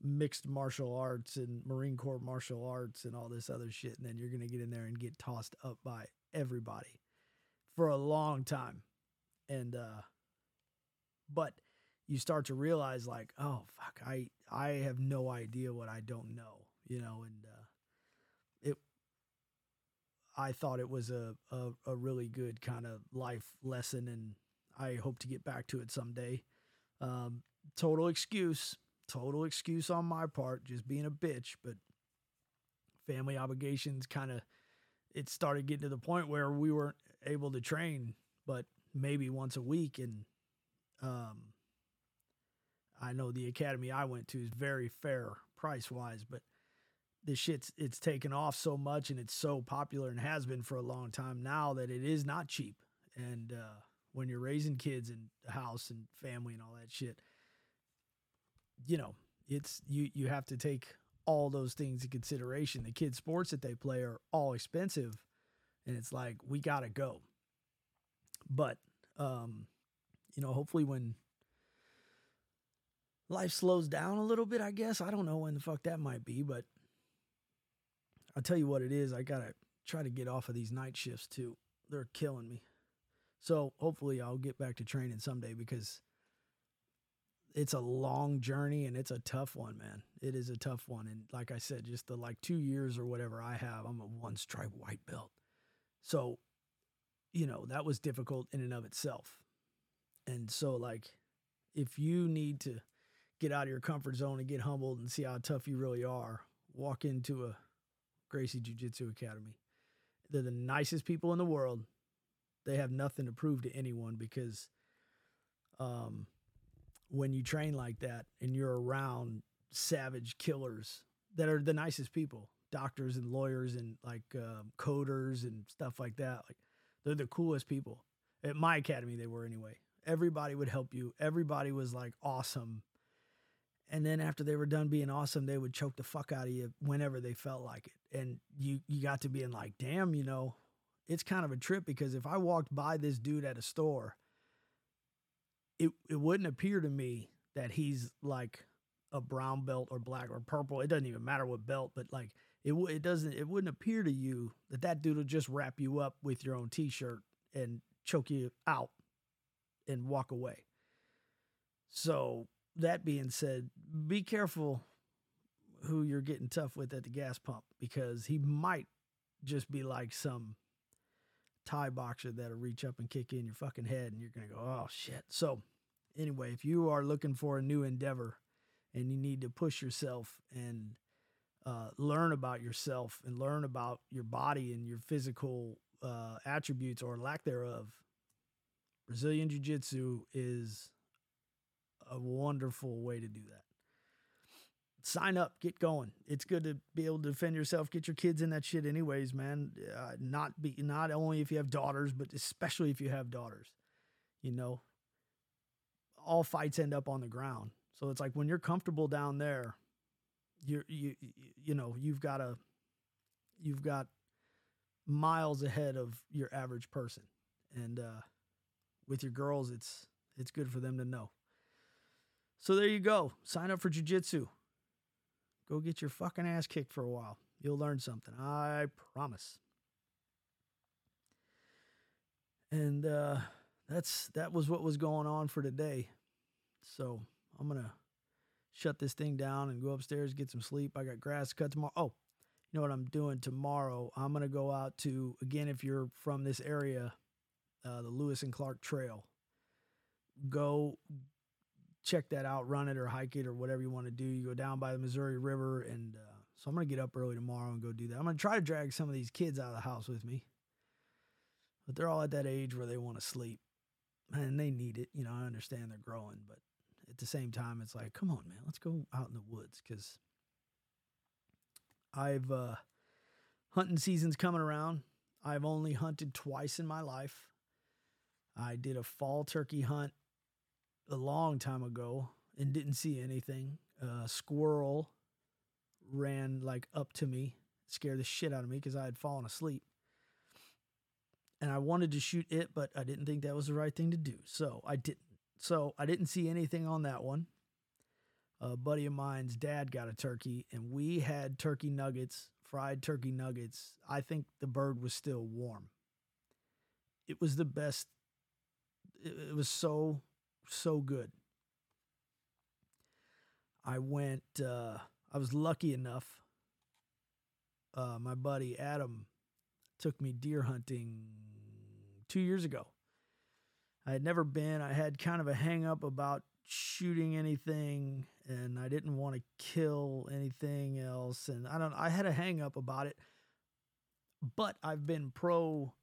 mixed martial arts and Marine Corps martial arts and all this other shit. And then you're going to get in there and get tossed up by everybody for a long time. And, uh, but you start to realize like, oh, fuck, I, I have no idea what I don't know, you know, and, uh, I thought it was a, a, a really good kind of life lesson and I hope to get back to it someday. Um, total excuse total excuse on my part, just being a bitch, but family obligations kind of it started getting to the point where we weren't able to train but maybe once a week and um I know the academy I went to is very fair price wise, but this shit's it's taken off so much and it's so popular and has been for a long time now that it is not cheap. And uh, when you're raising kids and house and family and all that shit, you know, it's you you have to take all those things in consideration. The kids' sports that they play are all expensive, and it's like we gotta go. But um, you know, hopefully when life slows down a little bit, I guess I don't know when the fuck that might be, but I'll tell you what it is. I gotta try to get off of these night shifts too. They're killing me. So hopefully I'll get back to training someday because it's a long journey and it's a tough one, man. It is a tough one. And like I said, just the like two years or whatever I have, I'm a one stripe white belt. So, you know, that was difficult in and of itself. And so, like, if you need to get out of your comfort zone and get humbled and see how tough you really are, walk into a Gracie Jiu Jitsu Academy. They're the nicest people in the world. They have nothing to prove to anyone because um, when you train like that and you're around savage killers that are the nicest people, doctors and lawyers and like um, coders and stuff like that. Like they're the coolest people. At my academy, they were anyway. Everybody would help you. Everybody was like awesome. And then after they were done being awesome, they would choke the fuck out of you whenever they felt like it. And you you got to being like, damn, you know, it's kind of a trip because if I walked by this dude at a store it it wouldn't appear to me that he's like a brown belt or black or purple. It doesn't even matter what belt, but like it it doesn't it wouldn't appear to you that that dude will just wrap you up with your own t-shirt and choke you out and walk away. So that being said, be careful who you're getting tough with at the gas pump because he might just be like some Thai boxer that'll reach up and kick you in your fucking head and you're going to go, oh shit. So, anyway, if you are looking for a new endeavor and you need to push yourself and uh, learn about yourself and learn about your body and your physical uh, attributes or lack thereof, Brazilian Jiu Jitsu is a wonderful way to do that sign up, get going. It's good to be able to defend yourself, get your kids in that shit, anyways, man. Uh, not be not only if you have daughters, but especially if you have daughters. You know, all fights end up on the ground, so it's like when you're comfortable down there, you're you you know you've got a you've got miles ahead of your average person, and uh, with your girls, it's it's good for them to know. So there you go. Sign up for jujitsu. Go get your fucking ass kicked for a while. You'll learn something. I promise. And uh, that's that was what was going on for today. So I'm gonna shut this thing down and go upstairs get some sleep. I got grass cut tomorrow. Oh, you know what I'm doing tomorrow? I'm gonna go out to again if you're from this area, uh, the Lewis and Clark Trail. Go check that out, run it or hike it or whatever you want to do. You go down by the Missouri River, and uh, so I'm gonna get up early tomorrow and go do that. I'm gonna try to drag some of these kids out of the house with me, but they're all at that age where they want to sleep, and they need it. You know, I understand they're growing, but at the same time, it's like, come on, man, let's go out in the woods because I've uh, hunting season's coming around. I've only hunted twice in my life. I did a fall turkey hunt a long time ago and didn't see anything. A squirrel ran like up to me, scared the shit out of me because I had fallen asleep. And I wanted to shoot it, but I didn't think that was the right thing to do. So I didn't. So I didn't see anything on that one. a buddy of mine's dad got a turkey, and we had turkey nuggets, fried turkey nuggets. I think the bird was still warm. It was the best. It was so, so good. I went, uh, I was lucky enough. Uh, my buddy Adam took me deer hunting two years ago. I had never been. I had kind of a hang up about shooting anything and I didn't want to kill anything else and I don't I had a hang up about it. But I've been pro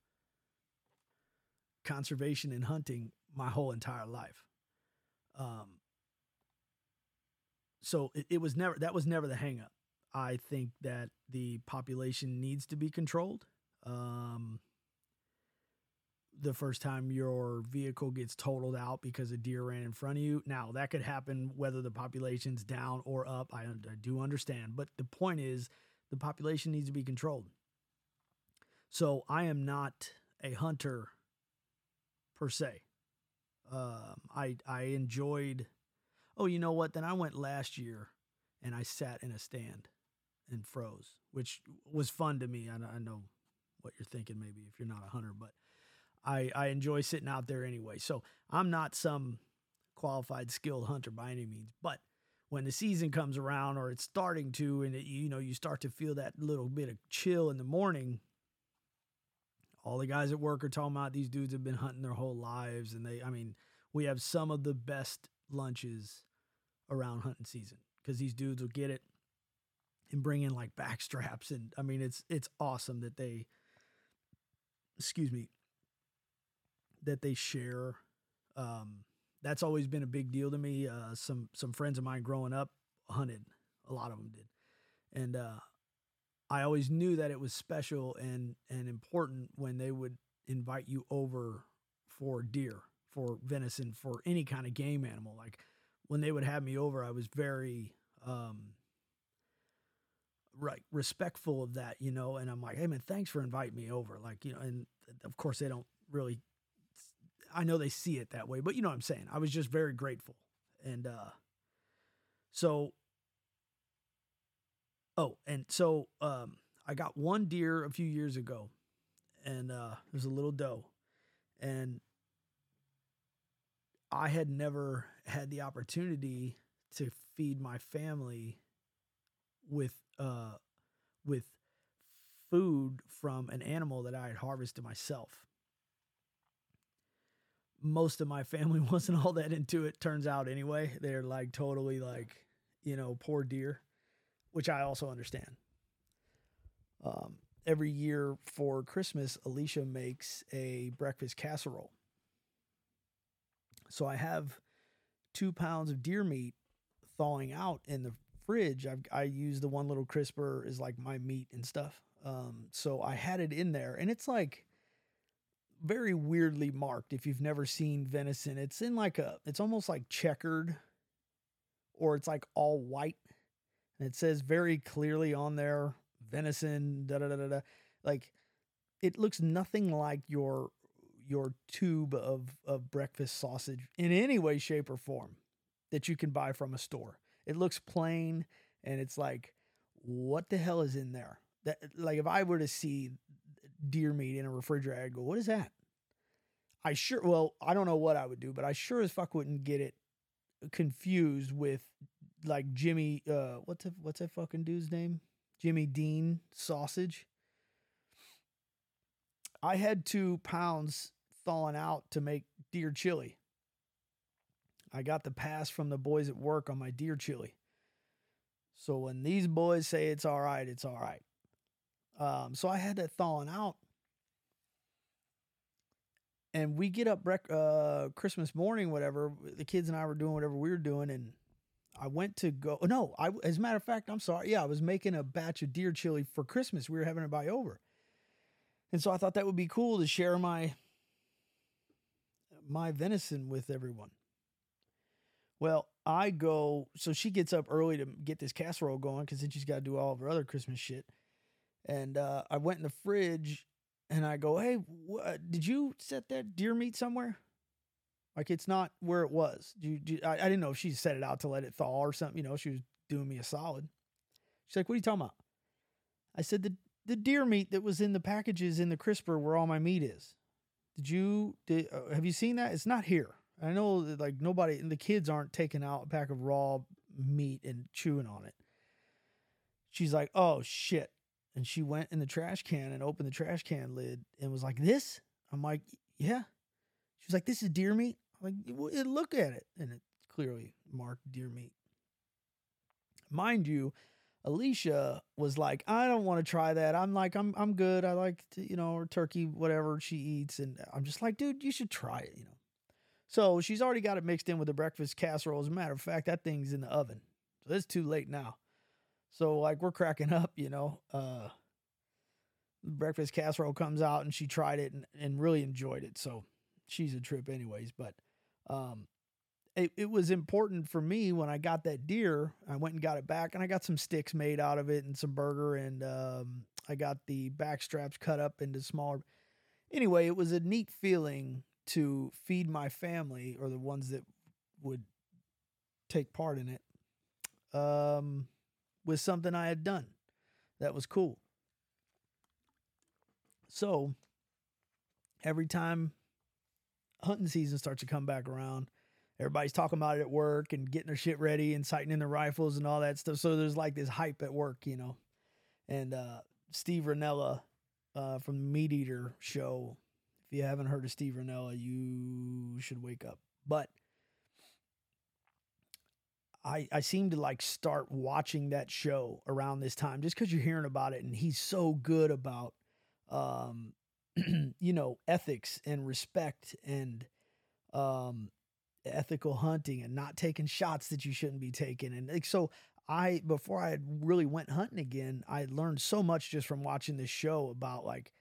conservation and hunting my whole entire life. Um so it, it was never that was never the hang up. I think that the population needs to be controlled. Um the first time your vehicle gets totaled out because a deer ran in front of you. Now, that could happen whether the population's down or up. I, I, do understand. But the point is, the population needs to be controlled. So I am not a hunter per se. Um, I, I enjoyed, oh, you know what? Then I went last year and I sat in a stand and froze, which was fun to me. I, I know what you're thinking, maybe if you're not a hunter, but I, I enjoy sitting out there anyway. So I'm not some qualified skilled hunter by any means, but when the season comes around or it's starting to, and it, you know, you start to feel that little bit of chill in the morning, all the guys at work are talking about these dudes have been hunting their whole lives. And they, I mean, we have some of the best lunches around hunting season because these dudes will get it and bring in like back straps. And I mean, it's, it's awesome that they, excuse me, that they share. Um, that's always been a big deal to me. Uh, some some friends of mine growing up hunted, a lot of them did, and uh, I always knew that it was special and and important when they would invite you over for deer, for venison, for any kind of game animal. Like when they would have me over, I was very um, right respectful of that, you know. And I'm like, hey man, thanks for inviting me over. Like you know, and of course they don't really I know they see it that way, but you know what I'm saying. I was just very grateful. And uh so oh, and so um I got one deer a few years ago and uh it was a little doe. And I had never had the opportunity to feed my family with uh with food from an animal that I had harvested myself most of my family <laughs> wasn't all that into it turns out anyway they're like totally like you know poor deer which i also understand um, every year for christmas alicia makes a breakfast casserole so i have two pounds of deer meat thawing out in the fridge I've, i use the one little crisper is like my meat and stuff um, so i had it in there and it's like very weirdly marked if you've never seen venison. It's in like a it's almost like checkered or it's like all white. And it says very clearly on there venison da da da da. da. Like it looks nothing like your your tube of of breakfast sausage in any way shape or form that you can buy from a store. It looks plain and it's like what the hell is in there? That like if I were to see deer meat in a refrigerator, I'd go, what is that? I sure, well, I don't know what I would do, but I sure as fuck wouldn't get it confused with like Jimmy, uh, what's that, what's that fucking dude's name? Jimmy Dean sausage. I had two pounds thawing out to make deer chili. I got the pass from the boys at work on my deer chili. So when these boys say it's all right, it's all right. Um, so I had that thawing out. And we get up uh, Christmas morning, whatever. The kids and I were doing whatever we were doing, and I went to go. No, I as a matter of fact, I'm sorry. Yeah, I was making a batch of deer chili for Christmas. We were having by over, and so I thought that would be cool to share my my venison with everyone. Well, I go. So she gets up early to get this casserole going because then she's got to do all of her other Christmas shit. And uh, I went in the fridge and I go, "Hey, wh- did you set that deer meat somewhere?" Like it's not where it was. Do you, do you- I, I didn't know if she set it out to let it thaw or something. You know, she was doing me a solid. She's like, "What are you talking about?" I said, "The the deer meat that was in the packages in the crisper where all my meat is. Did you did, uh, have you seen that? It's not here. I know that like nobody and the kids aren't taking out a pack of raw meat and chewing on it. She's like, "Oh shit." And she went in the trash can and opened the trash can lid and was like, "This?" I'm like, "Yeah." She was like, "This is deer meat." Like, "Well, eh, "Look at it." And it's clearly marked deer meat. Mind you, Alicia was like, I don't want to try that. I'm like, I'm I'm good. I like to, you know, or turkey, whatever she eats. And I'm just like, dude, you should try it, you know. So she's already got it mixed in with the breakfast casserole. As a matter of fact, that thing's in the oven. So it's too late now. So like we're cracking up, you know. Uh breakfast casserole comes out and she tried it and, and really enjoyed it. So she's a trip anyways. But um it, it was important for me when I got that deer. I went and got it back, and I got some sticks made out of it and some burger, and um, I got the back straps cut up into smaller. Anyway, it was a neat feeling to feed my family or the ones that would take part in it um, with something I had done that was cool. So every time hunting season starts to come back around, everybody's talking about it at work and getting their shit ready and sighting in their rifles and all that stuff. So there's like this hype at work, you know. And uh, Steve Rinella uh, from the Meat Eater show. If you haven't heard of Steve Rinella, you should wake up. But I I seem to like start watching that show around this time just because you're hearing about it, and he's so good about um <clears throat> you know ethics and respect and um ethical hunting and not taking shots that you shouldn't be taking. And like so i before i really went hunting again i learned so much just from watching this show about like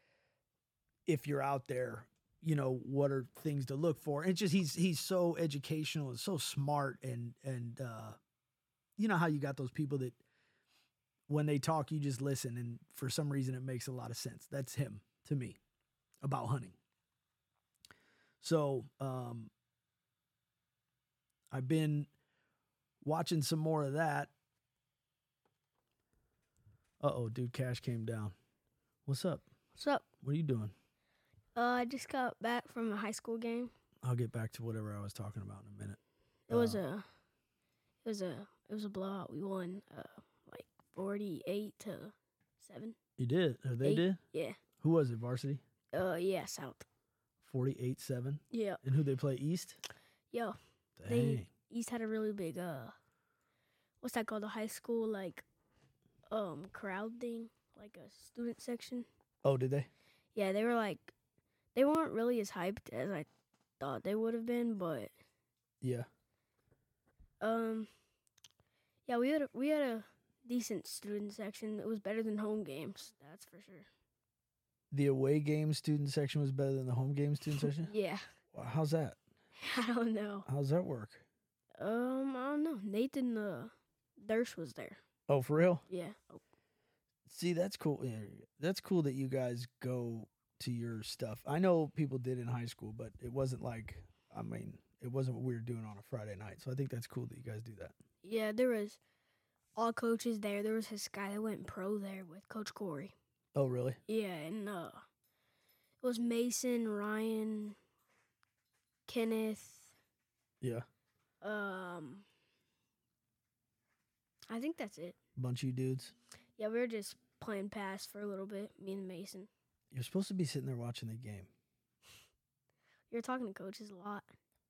if you're out there you know what are things to look for? And it's just he's he's so educational and so smart and and uh you know how you got those people that when they talk you just listen and for some reason it makes a lot of sense. That's him to me about hunting so um I've been watching some more of that. Uh oh, dude, Kash came down. What's up? What's up? What are you doing? Uh, I just got back from a high school game. I'll get back to whatever I was talking about in a minute. It was Uh, a, it was a, it was a blowout. We won, uh, like forty-eight to seven. You did? Or they Eight. did? Yeah. Who was it? Varsity? Uh, yeah, South. 48 7. Yeah. And who they play? East? Yeah. Dang. They- East had a really big uh, what's that called? A high school like, um, crowd thing, like a student section. oh, did they? Yeah, they were like, they weren't really as hyped as I thought they would have been, but Yeah. Um, yeah, we had a, we had a decent student section. It was better than home games, that's for sure. The away game student section was better than the home game student <laughs> section? Yeah, How's that? <laughs> I don't know. How's that work? Um, I don't know. Nathan uh, Durst was there. Oh, for real? Yeah. Oh, See, that's cool. Yeah, that's cool that you guys go to your stuff. I know people did in high school, but it wasn't like I mean, it wasn't what we were doing on a Friday night. So I think that's cool that you guys do that. yeah, there was all coaches there. There was this guy that went pro there with Coach Corey. Oh, really? Yeah, and uh, it was Mason, Ryan, Kenneth. Yeah. Um, I think that's it. Bunch of you dudes. Yeah, we were just playing pass for a little bit. Me and Mason. You're supposed to be sitting there watching the game. You're talking to coaches a lot.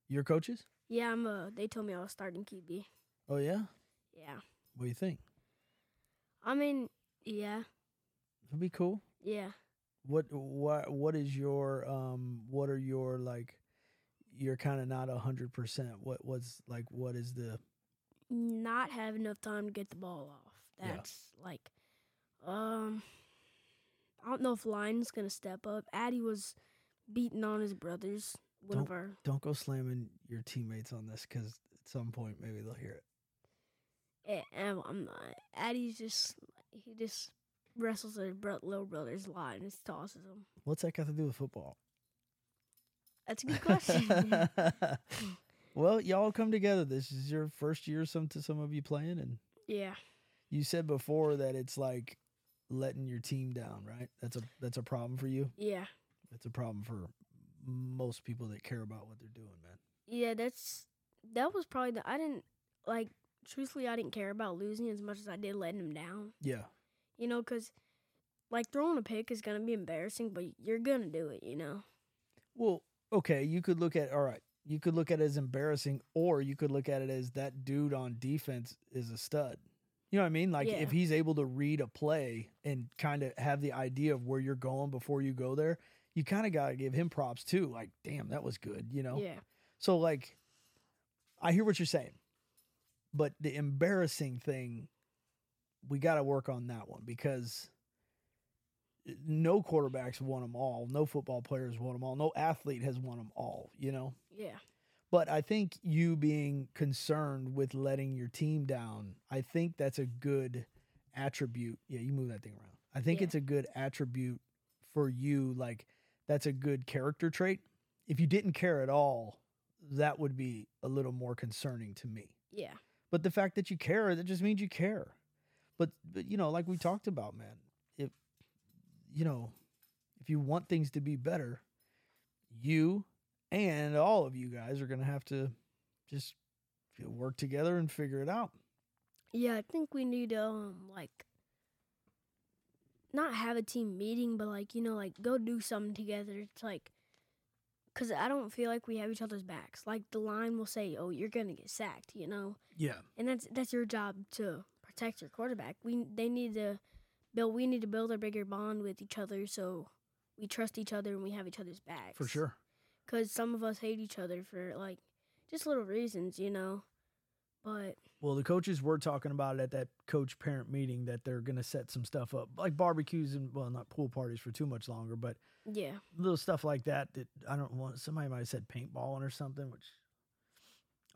Your coaches? Yeah, I'm. Uh, they told me I was starting QB. Oh yeah. Yeah. What do you think? I mean, yeah, It'd be cool. yeah. What what what is your um what are your like you're kind of not a hundred percent. What what's like what is the Not have enough time to get the ball off. Yeah. That's like, um, I don't know if Line's gonna step up. Addy was beating on his brothers. One of our don't go slamming your teammates on this because at some point maybe they'll hear it. eh, I'm I'm not. Addy's just he just wrestles his bro- little brother's line and tosses them. What's that got to do with football? That's a good question. <laughs> well, y'all come together. This is your first year some to some of you playing and yeah. you said before that it's like letting your team down, right? That's a that's a problem for you. Yeah. That's a problem for most people that care about what they're doing, man. Yeah, that's that was probably the I didn't like truthfully I didn't care about losing as much as I did letting them down. Yeah. You know, cuz like throwing a pick is going to be embarrassing, but you're going to do it, you know. Well, okay, you could look at all right. You could look at it as embarrassing, or you could look at it as that dude on defense is a stud. You know what I mean? Like Yeah. if he's able to read a play and kind of have the idea of where you're going before you go there, you kind of got to give him props too. Like, damn, that was good. You know? Yeah. So like, I hear what you're saying, but the embarrassing thing, we got to work on that one because no quarterbacks won them all. No football players won them all. No athlete has won them all. You know. Yeah. But I think you being concerned with letting your team down, I think that's a good attribute. Yeah, you move that thing around. I think Yeah. it's a good attribute for you. Like, that's a good character trait. If you didn't care at all, that would be a little more concerning to me. Yeah. But the fact that you care, that just means you care. But, but you know, like we talked about, man, if, you know, if you want things to be better, you and all of you guys are going to have to just work together and figure it out. Yeah, I think we need to um like not have a team meeting, but like you know, like go do something together. It's like, cause I don't feel like we have each other's backs. Like the line will say, "Oh, you're gonna get sacked," you know, Yeah. and that's that's your job to protect your quarterback. We they need to build. We need to build a bigger bond with each other, so we trust each other and we have each other's backs. For sure. Cause some of us hate each other for like just little reasons, you know. But Well, the coaches were talking about it at that coach parent meeting that they're going to set some stuff up, like barbecues and, well, not pool parties for too much longer, but yeah, little stuff like that that I don't want. Somebody might have said paintballing or something, which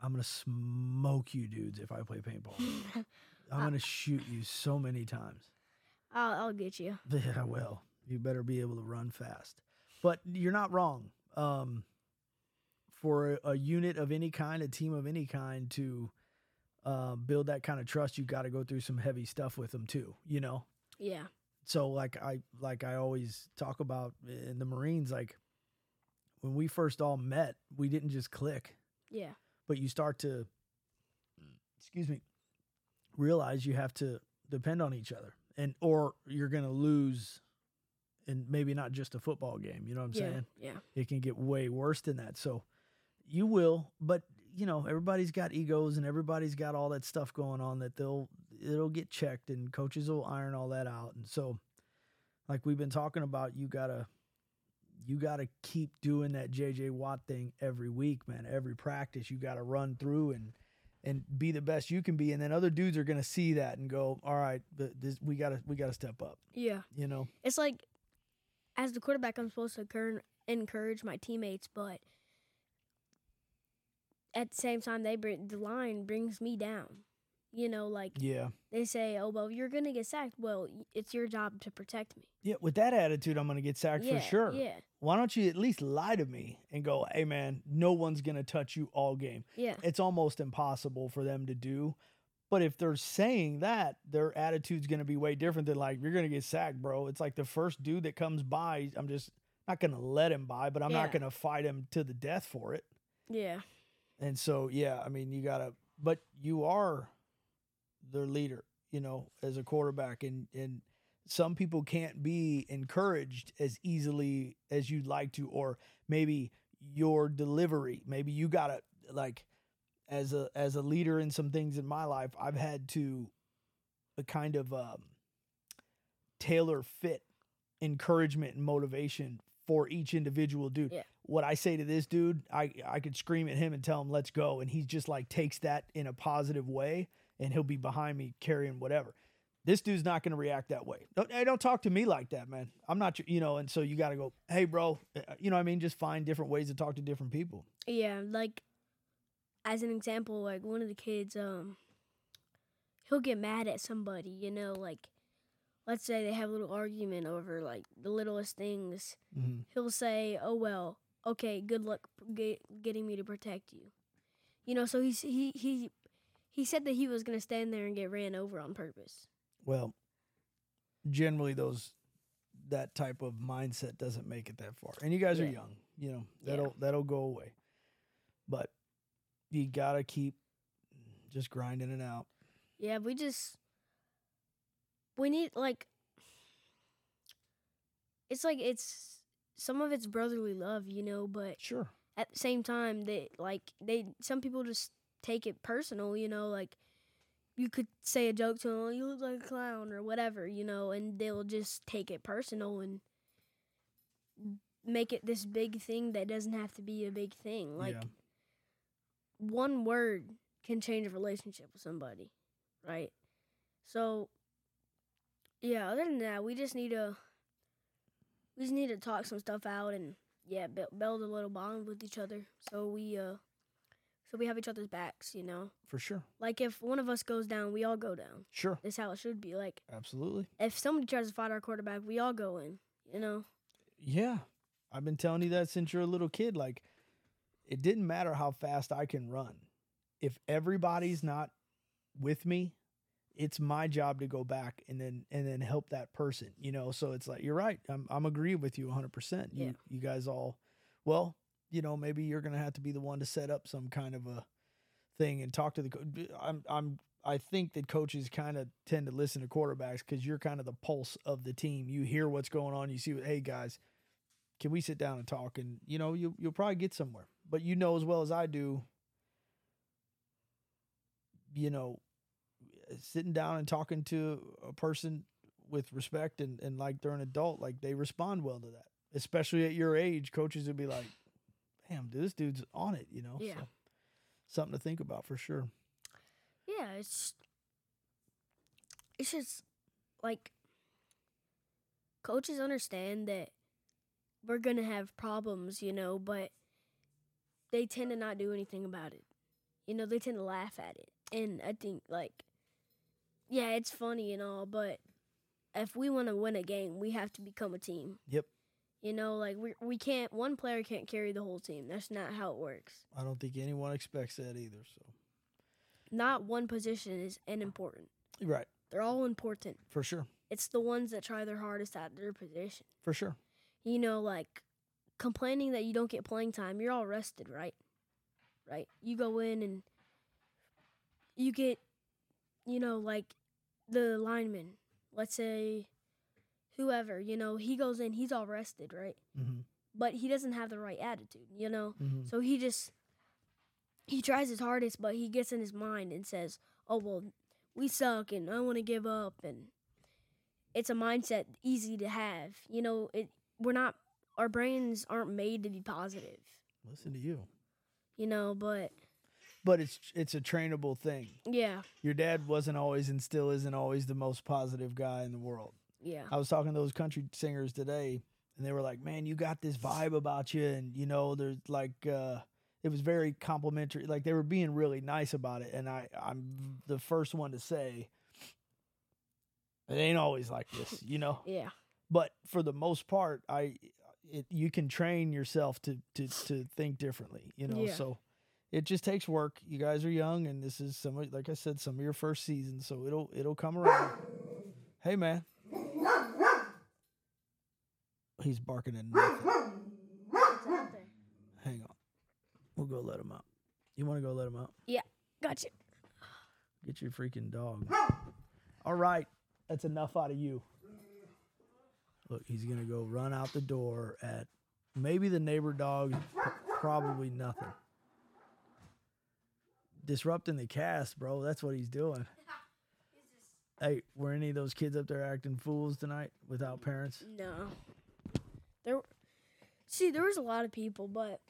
I'm gonna smoke you dudes if I play paintball. <laughs> I'm gonna shoot you so many times. I'll I'll get you. <laughs> Yeah, well, you better be able to run fast. But you're not wrong. Um, for a, a unit of any kind, a team of any kind, to uh, build that kind of trust, you got to go through some heavy stuff with them too. You know. Yeah. so like I like I always talk about in the Marines, like when we first all met, we didn't just click, Yeah. but you start to excuse me, realize you have to depend on each other. And or you're gonna lose and maybe not just a football game, you know what I'm yeah. saying? Yeah. It can get way worse than that. So you will, but you know, everybody's got egos and everybody's got all that stuff going on that they'll it'll get checked and coaches will iron all that out. And so like we've been talking about, you gotta you gotta keep doing that JJ Watt thing every week, man. Every practice you gotta run through and and be the best you can be. And then other dudes are gonna see that and go, All right, this, we gotta we gotta step up, Yeah. you know? It's like as the quarterback I'm supposed to encourage, encourage my teammates, but at the same time they bring the line brings me down. You know, like Yeah. they say, "Oh, well, you're going to get sacked." Well, it's your job to protect me. Yeah, with that attitude, I'm gonna get sacked yeah, for sure. Yeah. why don't you at least lie to me and go, hey man, no one's gonna touch you all game. Yeah. It's almost impossible for them to do. But if they're saying that, their attitude's gonna be way different than like, you're gonna get sacked, bro. It's like the first dude that comes by, I'm just not gonna let him by, but I'm not gonna fight him to the death for it. Yeah. And so, yeah, I mean, you gotta, but you are their leader, you know, as a quarterback, and and some people can't be encouraged as easily as you'd like to, or maybe your delivery, maybe you gotta like, as a as a leader in some things in my life, I've had to, a kind of um, tailor fit encouragement and motivation for each individual dude. Yeah. What I say to this dude, I I could scream at him and tell him let's go, and he just like takes that in a positive way, and he'll be behind me carrying whatever. This dude's not going to react that way. Don't, hey, don't talk to me like that, man. I'm not, your- you know. And so you got to go, hey, bro. uh, You know, what I mean, just find different ways to talk to different people. Yeah, like as an example, like one of the kids, um, he'll get mad at somebody, you know, like let's say they have a little argument over like the littlest things. Mhm. He'll say, "Oh well, okay, good luck get, getting me to protect you. You know, so he's he he he said that he was gonna stand there and get ran over on purpose. Well, generally those that type of mindset doesn't make it that far. And you guys are young, you know. That'll that'll go away. But you got to keep just grinding it out. Yeah, we just we need like it's like it's some of it's brotherly love, you know, but Sure. at the same time they like they some people just take it personal, you know, like you could say a joke to them, "Oh, you look like a clown or whatever, you know, and they'll just take it personal and make it this big thing that doesn't have to be a big thing. Like yeah. one word can change a relationship with somebody, right? So, yeah. Other than that, we just need to we just need to talk some stuff out and yeah, build, build a little bond with each other. So we uh, so we have each other's backs, you know. For sure. Like if one of us goes down, we all go down. Sure. That's how it should be. Like Absolutely. if somebody tries to fight our quarterback, we all go in. You know. Yeah. I've been telling you that since you're a little kid. Like, it didn't matter how fast I can run. If everybody's not with me, it's my job to go back and then and then help that person. You know, so it's like you're right. I'm I'm agreeing with you 100. percent You Yeah. you guys all, well, you know, maybe you're gonna have to be the one to set up some kind of a thing and talk to the. I'm I'm I think that coaches kind of tend to listen to quarterbacks because you're kind of the pulse of the team. You hear what's going on. You see, what, hey guys, can we sit down and talk? And you know, you you'll probably get somewhere. But you know as well as I do, you know, sitting down and talking to a person with respect and and like they're an adult, like they respond well to that. Especially at your age, coaches would be like, "Damn, dude, this dude's on it," you know. Yeah. So, something to think about for sure. Yeah, it's it's just like coaches understand that we're gonna have problems, you know, but they tend to not do anything about it. You know, they tend to laugh at it. And I think like yeah, it's funny and all, but if we want to win a game, we have to become a team. Yep. You know, like we we can't one player can't carry the whole team. That's not how it works. I don't think anyone expects that either. So Not one position is unimportant. right, They're all important. for sure, it's the ones that try their hardest at their position. for sure. You know, like complaining that you don't get playing time, you're all rested, right? Right? You go in and you get, you know, like the lineman, let's say whoever, you know, he goes in, he's all rested, right? Mm-hmm. But he doesn't have the right attitude, you know? Mm-hmm. So he just he tries his hardest, but he gets in his mind and says, "Oh well, we suck, and I want to give up." And it's a mindset easy to have. You know, it we're not our brains aren't made to be positive. Listen to you, You know, but but it's it's a trainable thing. yeah, Your dad wasn't always and still isn't always the most positive guy in the world. Yeah, I was talking to those country singers today, and they were like, "Man, you got this vibe about you," and you know, there's like, uh, it was very complimentary. Like they were being really nice about it, and I, I'm the first one to say, it ain't always like this, <laughs> you know. yeah, But for the most part, I, it, you can train yourself to to to think differently, you know. Yeah. So. It just takes work. You guys are young, and this is some, of- like I said, some of your first season, so it'll it'll come around. Hey, man. He's barking at nothing. <laughs> Hang on. We'll go let him out. You want to go let him out? Yeah. Gotcha. Get your freaking dog. All right. That's enough out of you. Look, he's going to go run out the door at maybe the neighbor dog, probably nothing. Disrupting the cast, bro. That's what he's doing. <laughs> Hey, were any of those kids up there acting fools tonight without parents? No, there. See, there was a lot of people, but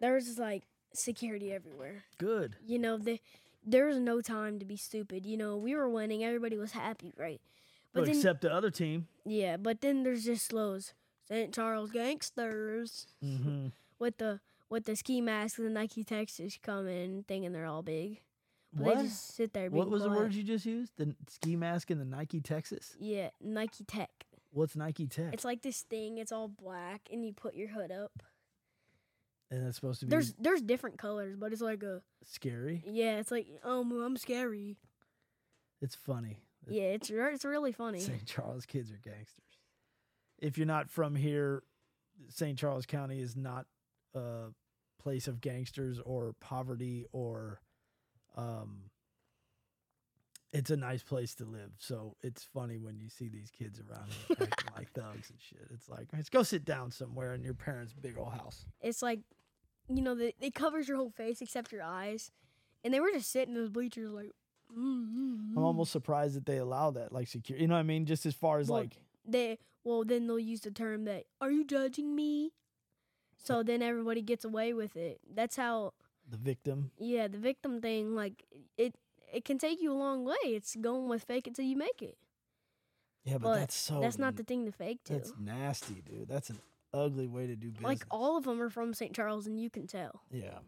there was like security everywhere. Good. You know, the, there was no time to be stupid. You know, we were winning, everybody was happy, right? But Well, then, except the other team. yeah, but then there's just those St. Charles gangsters Mm-hmm. <laughs> with the with the ski masks and the Nike Texas coming, thinking they're all big. But What? they just sit there. What was the quiet. word you just used? The ski mask and the Nike Texas. Yeah, Nike Tech. What's Nike Tech? It's like this thing. It's all black, and you put your hood up. and it's supposed to be There's there's different colors, but it's like a scary. yeah. It's like um I'm scary. It's funny. Yeah, it's re- it's really funny. St. Charles kids are gangsters. If you're not from here, St. Charles County is not a place of gangsters or poverty or um it's a nice place to live. So it's funny when you see these kids around here <laughs> acting like thugs and shit. It's like, let's go sit down somewhere in your parents' big old house. It's like, you know, the, it covers your whole face except your eyes, and they were just sitting in those bleachers like. Mm, mm, I'm mm." almost surprised that they allow that, like secure. You know what I mean? Just as far as Well, like, they well then they'll use the term that are you judging me so then everybody gets away with it that's how the victim. yeah the victim thing like it it can take you a long way it's going with fake it till you make it Yeah, but, But that's so. that's not the thing to fake to That's nasty, dude. That's an ugly way to do business. like all of them are from st charles and you can tell Yeah.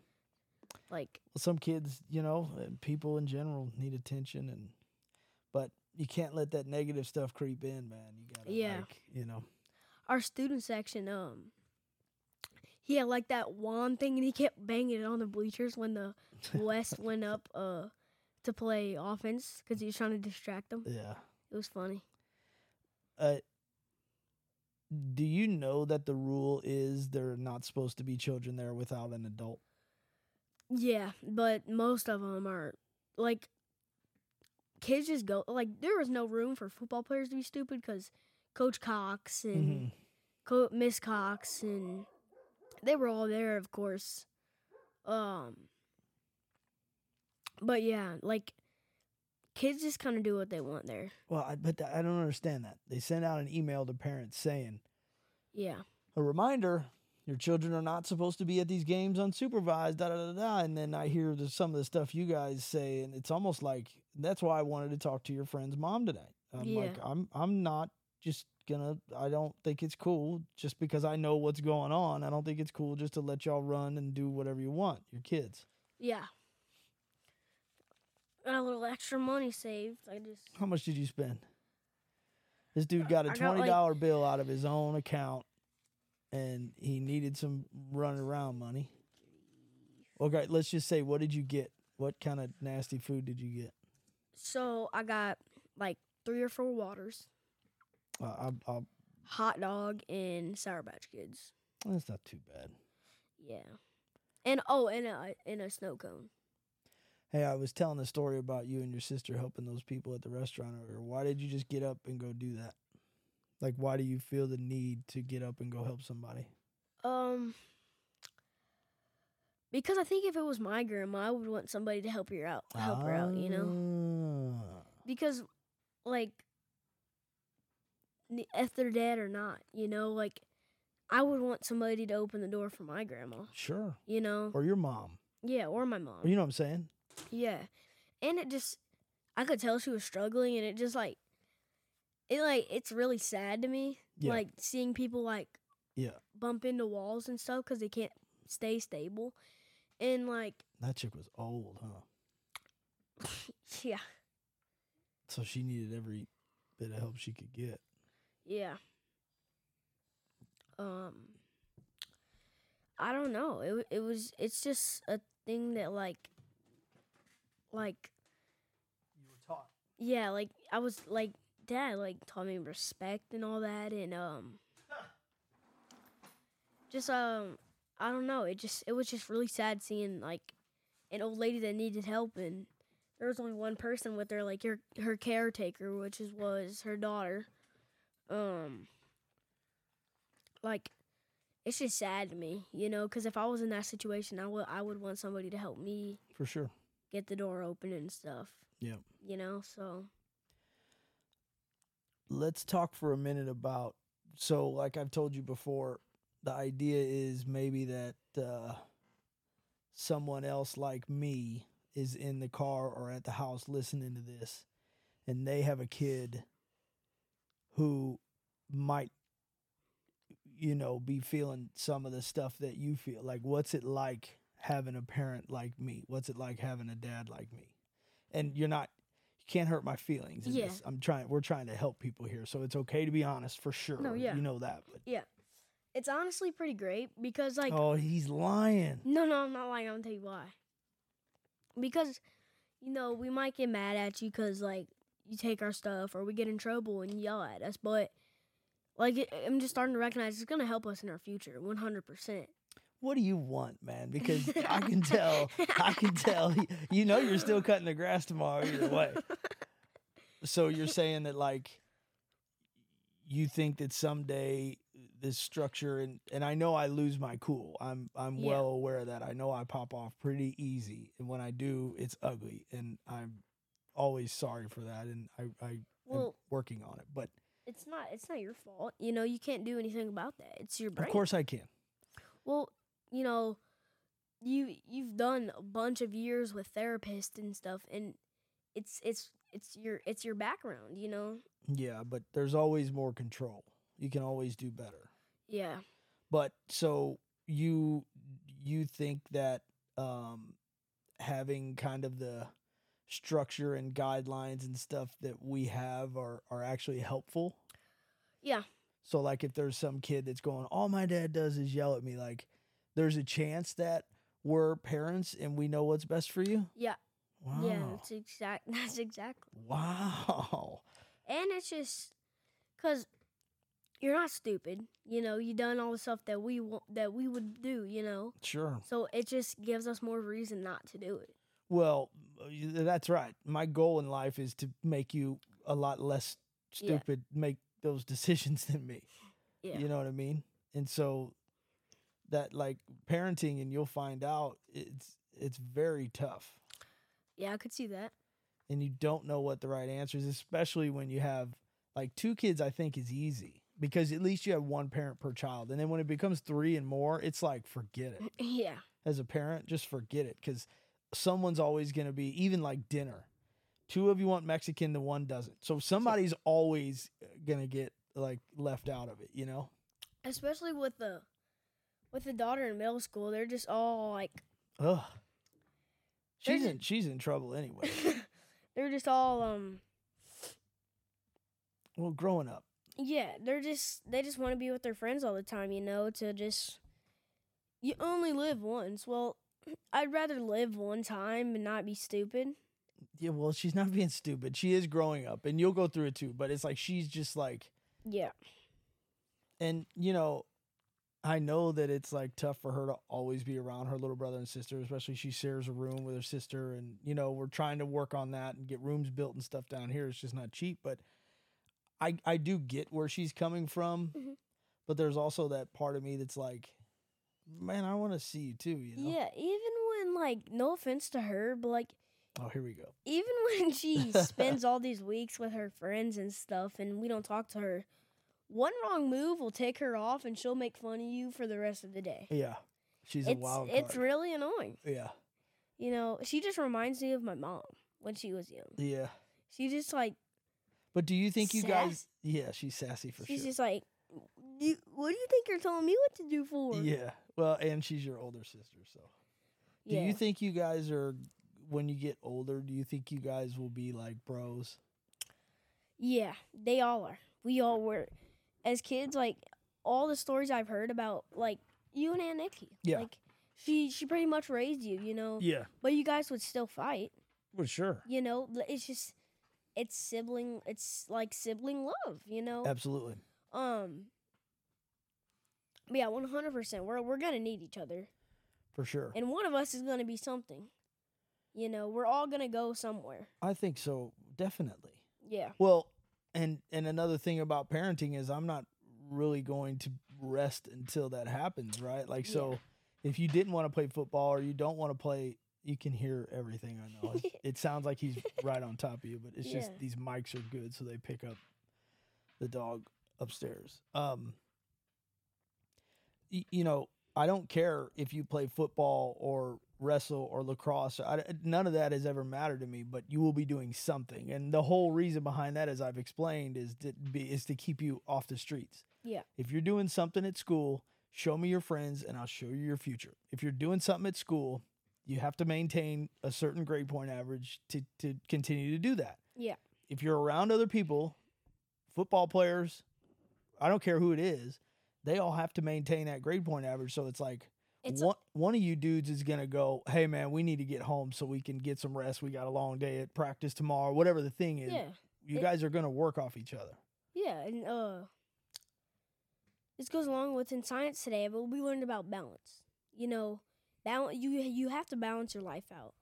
like Well, some kids, you know, people in general need attention, and but you can't let that negative stuff creep in, man. You gotta, Yeah. like, you know, our student section um he had like that wand thing and he kept banging it on the bleachers when the <laughs> west went up uh to play offense because he was trying to distract them yeah. it was funny Uh, do you know that the rule is there are not supposed to be children there without an adult? Yeah, but most of them are like kids just go like there was no room for football players to be stupid because Coach Cox and Mhm. Co- Miss Cox and they were all there, of course. Um, but yeah, like kids just kind of do what they want there. Well, I, but I don't understand that. They send out an email to parents saying, Yeah, a reminder your children are not supposed to be at these games unsupervised da da da da and then i hear the, some of the stuff you guys say and it's almost like that's why i wanted to talk to your friend's mom today i'm like i'm i'm not just gonna i don't think it's cool just because i know what's going on i don't think it's cool just to let y'all run and do whatever you want your kids yeah. Got a little extra money saved. I just how much did you spend this dude got a I got, $20 like- bill out of his own account and he needed some running around money okay let's just say what did you get what kind of nasty food did you get so I got like three or four waters, uh, I, I, hot dog, and Sour Patch Kids. that's not too bad Yeah. And oh, and a and a snow cone. Hey i was telling the story about you and your sister helping those people at the restaurant or why did you just get up and go do that? Like why do you feel the need to get up and go help somebody? Um because I think if it was my grandma, I would want somebody to help her out, help her out, you know? know Because like if they're dead or not, you know, like I would want somebody to open the door for my grandma, sure. You know? or your mom. Yeah, or my mom. you know what i'm saying Yeah. And it just I could tell she was struggling and it just like it like it's really sad to me Yeah. like seeing people like yeah bump into walls and stuff cuz they can't stay stable. And like that chick was old huh <laughs> yeah, so she needed every bit of help she could get yeah. Um I don't know. It it was it's just a thing that like like you were taught yeah, like I was like dad like taught me respect and all that and um just um I don't know, it just it was just really sad seeing like an old lady that needed help and there was only one person with her like her her caretaker which is was her daughter. Um like it's just sad to me, you know, cuz if I was in that situation, I would I would want somebody to help me for sure get the door open and stuff. Yeah. You know, so let's talk for a minute about so like i've told you before the idea is maybe that uh, someone else like me is in the car or at the house listening to this and they have a kid who might you know be feeling some of the stuff that you feel like what's it like having a parent like me what's it like having a dad like me and you're not you can't hurt my feelings in Yeah. this. i'm trying we're trying to help people here so it's okay to be honest for sure No, yeah. you know that but Yeah. it's honestly pretty great because like oh, he's lying. no no I'm not lying. I'm gonna tell you why. Because you know we might get mad at you because like you take our stuff or we get in trouble and yell at us, but like I'm just starting to recognize it's gonna help us in our future, 100. What do you want, man? Because I can <laughs> tell, I can tell. You know, you're still cutting the grass tomorrow either way. So you're saying that like you think that someday this structure and and I know I lose my cool. I'm I'm Yeah. well aware of that. I know I pop off pretty easy, and when I do, it's ugly, and I'm always sorry for that. And I I am working on it, but it's not it's not your fault. You know you can't do anything about that. It's your brain. of course I can. Well, you know, you you've done a bunch of years with therapists and stuff, and it's it's it's your it's your background. You know. Yeah, but there's always more control. You can always do better. Yeah. But so you you think that um having kind of the structure and guidelines and stuff that we have are are actually helpful? Yeah. So like if there's some kid that's going, all my dad does is yell at me, like there's a chance that we're parents and we know what's best for you? Yeah. Wow. Yeah. That's exact. <laughs> That's exactly. Wow. And it's just because you're not stupid. You know, you done all the stuff that we want that we would do. You know, Sure. so it just gives us more reason not to do it. Well, that's right. My goal in life is to make you a lot less Yeah. stupid, make those <laughs> decisions than me. Yeah. You know what I mean? And so that like parenting and you'll find out it's it's very tough. Yeah, I could see that. And you don't know what the right answer is, especially when you have like two kids I think is easy because at least you have one parent per child. And then when it becomes 3 and more, it's like forget it. <laughs> yeah. as a parent, just forget it because someone's always going to be, even like dinner. Two of you want Mexican, the one doesn't. So somebody's always uh, going to get like left out of it, you know? Especially with the with the daughter in middle school, they're just all like Ugh. She's in, she's in trouble anyway. <laughs> they're just all um well, growing up. yeah, they're just they just want to be with their friends all the time, you know, to just you only live once. Well, <clears throat> I'd rather live one time and not be stupid. Yeah, well, she's not being stupid. She is growing up and you'll go through it too, but it's like she's just like, Yeah. and you know, I know that it's like tough for her to always be around her little brother and sister, especially she shares a room with her sister, and you know we're trying to work on that and get rooms built and stuff down here. It's just not cheap, but I I do get where she's coming from, Mhm. but there's also that part of me that's like, man, I want to see you too. You know? Yeah, even when like no offense to her, but like Oh, here we go. even when she spends all these weeks with her friends and stuff and we don't talk to her, one wrong move will take her off and she'll make fun of you for the rest of the day. Yeah, she's a It's wild it's really annoying. yeah, You know, she just reminds me of my mom when she was young. yeah. She just like But do you think you guys? Yeah, she's sassy for she's sure. She's just like you, what do you think you're telling me what to do for? Yeah. Well, and she's your older sister, so. Do Yeah. you think you guys are when you get older, do you think you guys will be like bros? Yeah, they all are. We all were. As kids, like all the stories I've heard about, like you and Aunt Nikki. Yeah. Like she she pretty much raised you, you know. Yeah. But you guys would still fight, Well, sure. you know. It's just it's sibling. It's like sibling love, you know. Absolutely. Um. but Yeah, one hundred percent. We're we're gonna need each other, For sure. and one of us is gonna be something. You know, we're all gonna go somewhere. I think so, definitely. Yeah. Well, and and another thing about parenting is I'm not really going to rest until that happens, right? Like so if you didn't want to play football or you don't want to play you can hear everything I know. <laughs> It sounds like he's right on top of you, but it's just these mics are good so they pick up the dog upstairs. Um y- you know, I don't care if you play football or wrestle or lacrosse. I, none of that has ever mattered to me, but you will be doing something. And the whole reason behind that, as I've explained, is to be is to keep you off the streets. Yeah. If you're doing something at school, show me your friends and I'll show you your future. If you're doing something at school, you have to maintain a certain grade point average to, to continue to do that. Yeah. If you're around other people, football players, I don't care who it is, they all have to maintain that grade point average. So it's like It's one one of you dudes is gonna go, hey man, we need to get home so we can get some rest. We got a long day at practice tomorrow. Whatever the thing is, yeah, you it- guys are gonna work off each other. yeah, and uh, this goes along with in science today. But we learned about balance. You know, balance. You you have to balance your life out.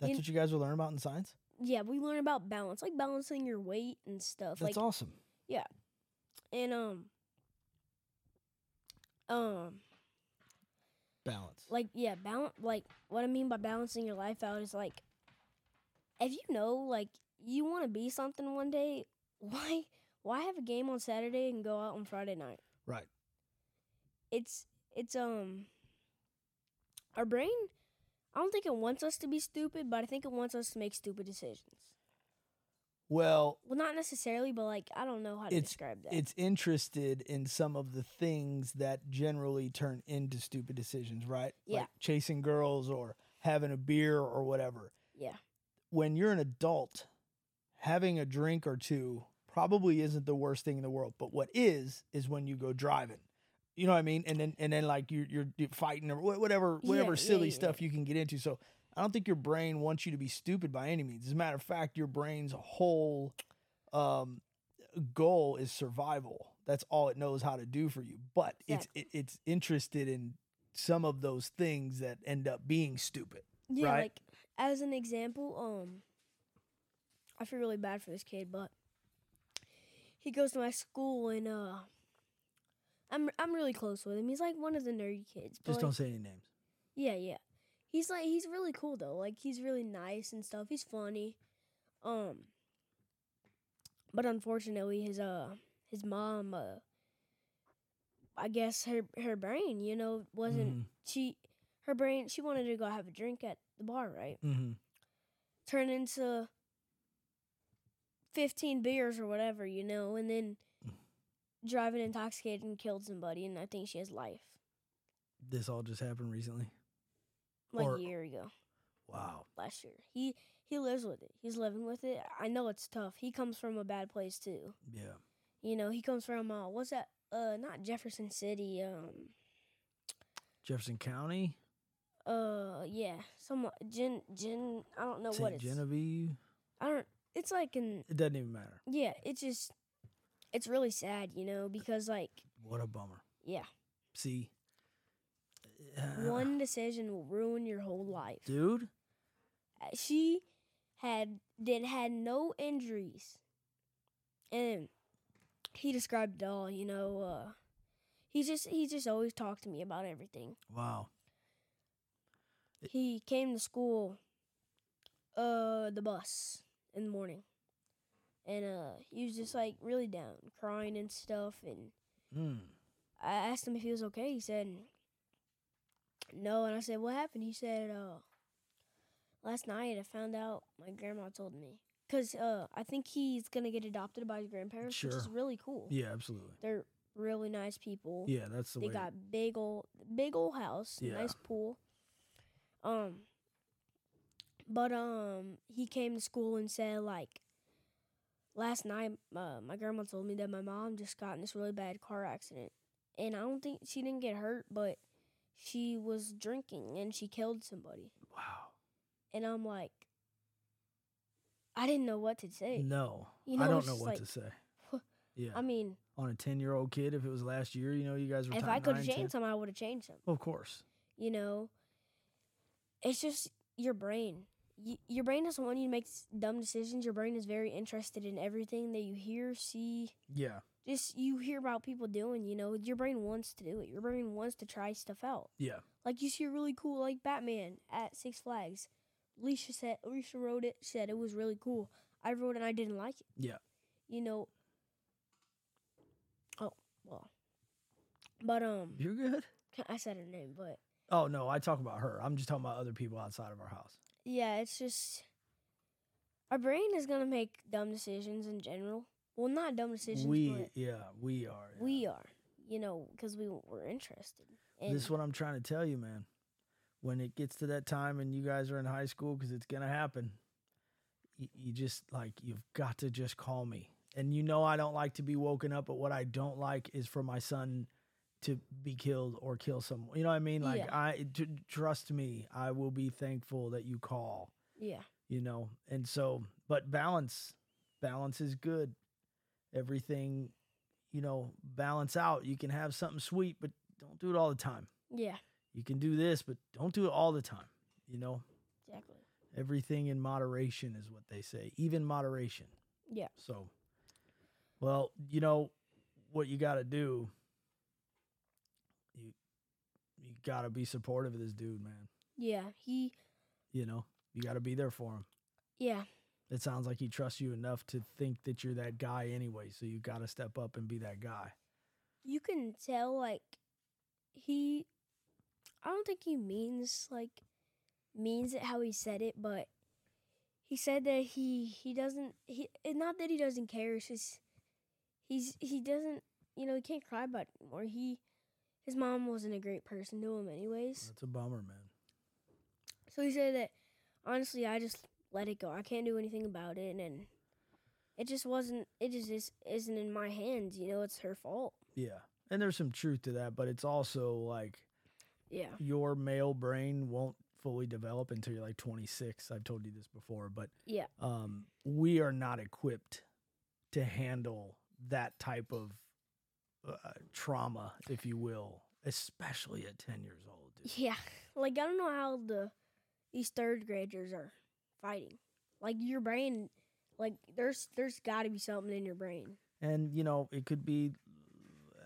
That's You- what you guys will learn about in science. Yeah, we learn about balance, like balancing your weight and stuff. That's like awesome. Yeah. And um, um, Balance. like yeah balance like what i mean by balancing your life out is like if you know like you want to be something one day <laughs> why why have a game on saturday and go out on friday night Right. it's it's um our brain i don't think it wants us to be stupid but i think it wants us to make stupid decisions Well, well not necessarily but like i don't know how to describe that it's interested in some of the things that generally turn into stupid decisions, right? Yeah. Like chasing girls or having a beer or whatever. yeah When you're an adult, having a drink or two probably isn't the worst thing in the world. But what is is when you go driving. You know what I mean? And then and then like you're you're fighting or wha- whatever Yeah, whatever yeah, silly yeah. stuff you can get into. So I don't think your brain wants you to be stupid by any means. As a matter of fact, your brain's whole um, goal is survival. That's all it knows how to do for you. But it's it, it's interested in some of those things that end up being stupid. Yeah, Right. like as an example, um, I feel really bad for this kid, but he goes to my school and uh, I'm I'm really close with him. He's like one of the nerdy kids. Just like, don't say any names. Yeah, yeah. He's like he's really cool though. Like he's really nice and stuff. He's funny. Um, but unfortunately, his uh his mom uh. I guess her her brain, you know, wasn't Mhm. she her brain she wanted to go have a drink at the bar, right? Mm-hmm. Turn into fifteen beers or whatever, you know, and then driving intoxicated and killed somebody and I think she has life. This all just happened recently. Like Or- a year ago. Wow. Last year. He he lives with it. He's living with it. I know it's tough. He comes from a bad place too. Yeah. You know, he comes from uh what's that uh not Jefferson City, um Jefferson County, uh yeah. Some Gen Gen I don't know what it's Genevieve. I don't it's like an It doesn't even matter. Yeah, it's just it's really sad, you know, because like What a bummer. yeah, See, Uh, one decision will ruin your whole life. dude. Uh, She had did had no injuries, and he described it all. You know, uh, he just he just always talked to me about everything. Wow. He came to school, uh, the bus in the morning, and uh, he was just like really down, crying and stuff, and Mm. I asked him if he was okay. He said no, and I said, "What happened?" He said, "Uh, last night I found out my grandma told me because uh, I think he's gonna get adopted by his grandparents, which is really cool. Yeah, absolutely. They're really nice people. Yeah, that's the they way. got big old, big old house, Yeah. nice pool. Um, but um, he came to school and said like, last night, uh, my grandma told me that my mom just got in this really bad car accident, and I don't think she didn't get hurt, but she was drinking and she killed somebody, wow. and I'm like, I didn't know what to say. No, You know, I don't know what like- to say. Yeah, I mean, on a ten-year-old kid, if it was last year, you know, you guys were. if I could have 10. changed something, I would have changed something. of course. you know it's just your brain y- your brain doesn't want you to make dumb decisions your brain is very interested in everything that you hear see Yeah, just you hear about people doing you know your brain wants to do it your brain wants to try stuff out yeah, like you see a really cool like batman at six flags alicia said alicia wrote it said it was really cool i wrote it and i didn't like it yeah. you know oh well but um You're good. <laughs> i said her name but Oh no, I talk about her. I'm just talking about other people outside of our house. yeah, it's just our brain is gonna make dumb decisions in general. Well, not dumb decisions, we, but yeah, we are. yeah. we are, you know, because we were interested. And This is what I'm trying to tell you, man. When it gets to that time and you guys are in high school, because it's gonna happen, you, you just like you've got to just call me. And you know I don't like to be woken up, but what I don't like is for my son to be killed or kill someone. You know what I mean? Like Yeah. I t- trust me, I will be thankful that you call. Yeah. You know, and so but balance, balance is good. Everything, you know, balance out. You can have something sweet, but don't do it all the time. Yeah. You can do this, but don't do it all the time. You know, Exactly. everything in moderation is what they say, even moderation. Yeah. So, well, you know what you got to do. You you got to be supportive of this dude, man. Yeah. He. You know, you got to be there for him. Yeah. It sounds like he trusts you enough to think that you're that guy anyway. So you got to step up and be that guy. You can tell like he. I don't think he means like means it how he said it, but he said that he he doesn't he it's not that he doesn't care. It's just he's he doesn't you know he can't cry about it anymore. He his mom wasn't a great person to him anyways. That's a bummer, man. So he said that honestly, I just let it go. I can't do anything about it, and it just wasn't. It just is, isn't in my hands. You know, it's her fault. Yeah. And there's some truth to that, but it's also like Yeah, your male brain won't fully develop until you're like 26. I've told you this before, but yeah, um, we are not equipped to handle that type of uh, trauma, if you will, especially at 10 years old. dude. yeah. Like I don't know how the these third graders are fighting. Like your brain, like there's there's got to be something in your brain. And, you know, it could be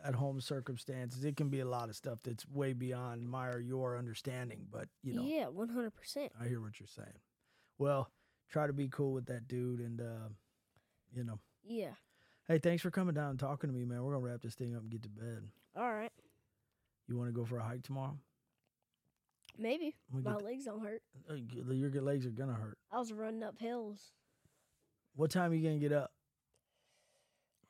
at home circumstances. It can be a lot of stuff that's way beyond my or your understanding, but, you know, yeah, one hundred percent. I hear what you're saying. Well, try to be cool with that dude and, uh, you know, Yeah. hey, thanks for coming down and talking to me, man. We're to wrap this thing up and get to bed. All right. You want to go for a hike tomorrow? Maybe my legs don't hurt. uh, your legs are gonna hurt. I was running up hills. What time are you gonna get up?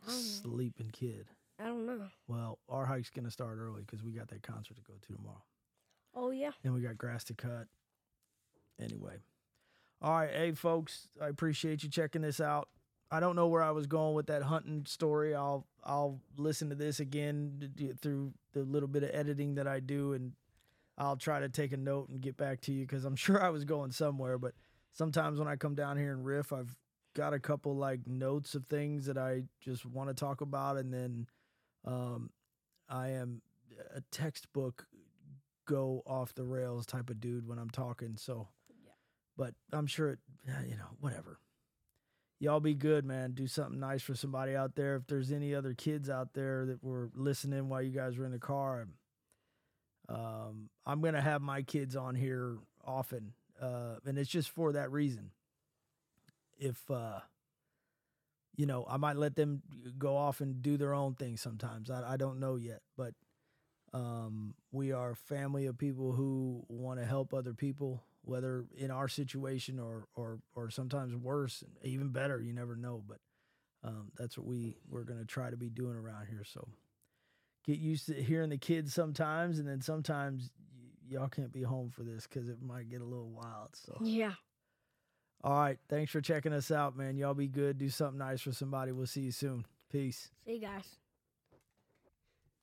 I don't know. Sleeping kid. I don't know. Well, our hike's gonna start early because we got that concert to go to tomorrow, Oh yeah. and we got grass to cut. Anyway, all right, hey folks, I appreciate you checking this out. I don't know where I was going with that hunting story. I'll I'll listen to this again through the little bit of editing that I do, and I'll try to take a note and get back to you because I'm <laughs> sure I was going somewhere. But sometimes when I come down here and riff, I've got a couple like notes of things that I just want to talk about, and then um, I am a textbook go off the rails type of dude when I'm talking. So, Yeah. but I'm sure it, eh, you know, whatever. Y'all be good, man. Do something nice for somebody out there. If there's any other kids out there that were listening while you guys were in the car, um, I'm gonna have my kids on here often, uh, and it's just for that reason. If uh, you know, I might let them go off and do their own thing sometimes. I, I don't know yet, but um, we are a family of people who want to help other people, whether in our situation or or or sometimes worse, even better. You never know, but um, that's what we we're gonna try to be doing around here. So get used to hearing the kids sometimes, and then sometimes y- y'all can't be home for this because it might get a little wild. So Yeah. all right, thanks for checking us out, man. Y'all be good. Do something nice for somebody. We'll see you soon. Peace. See you guys.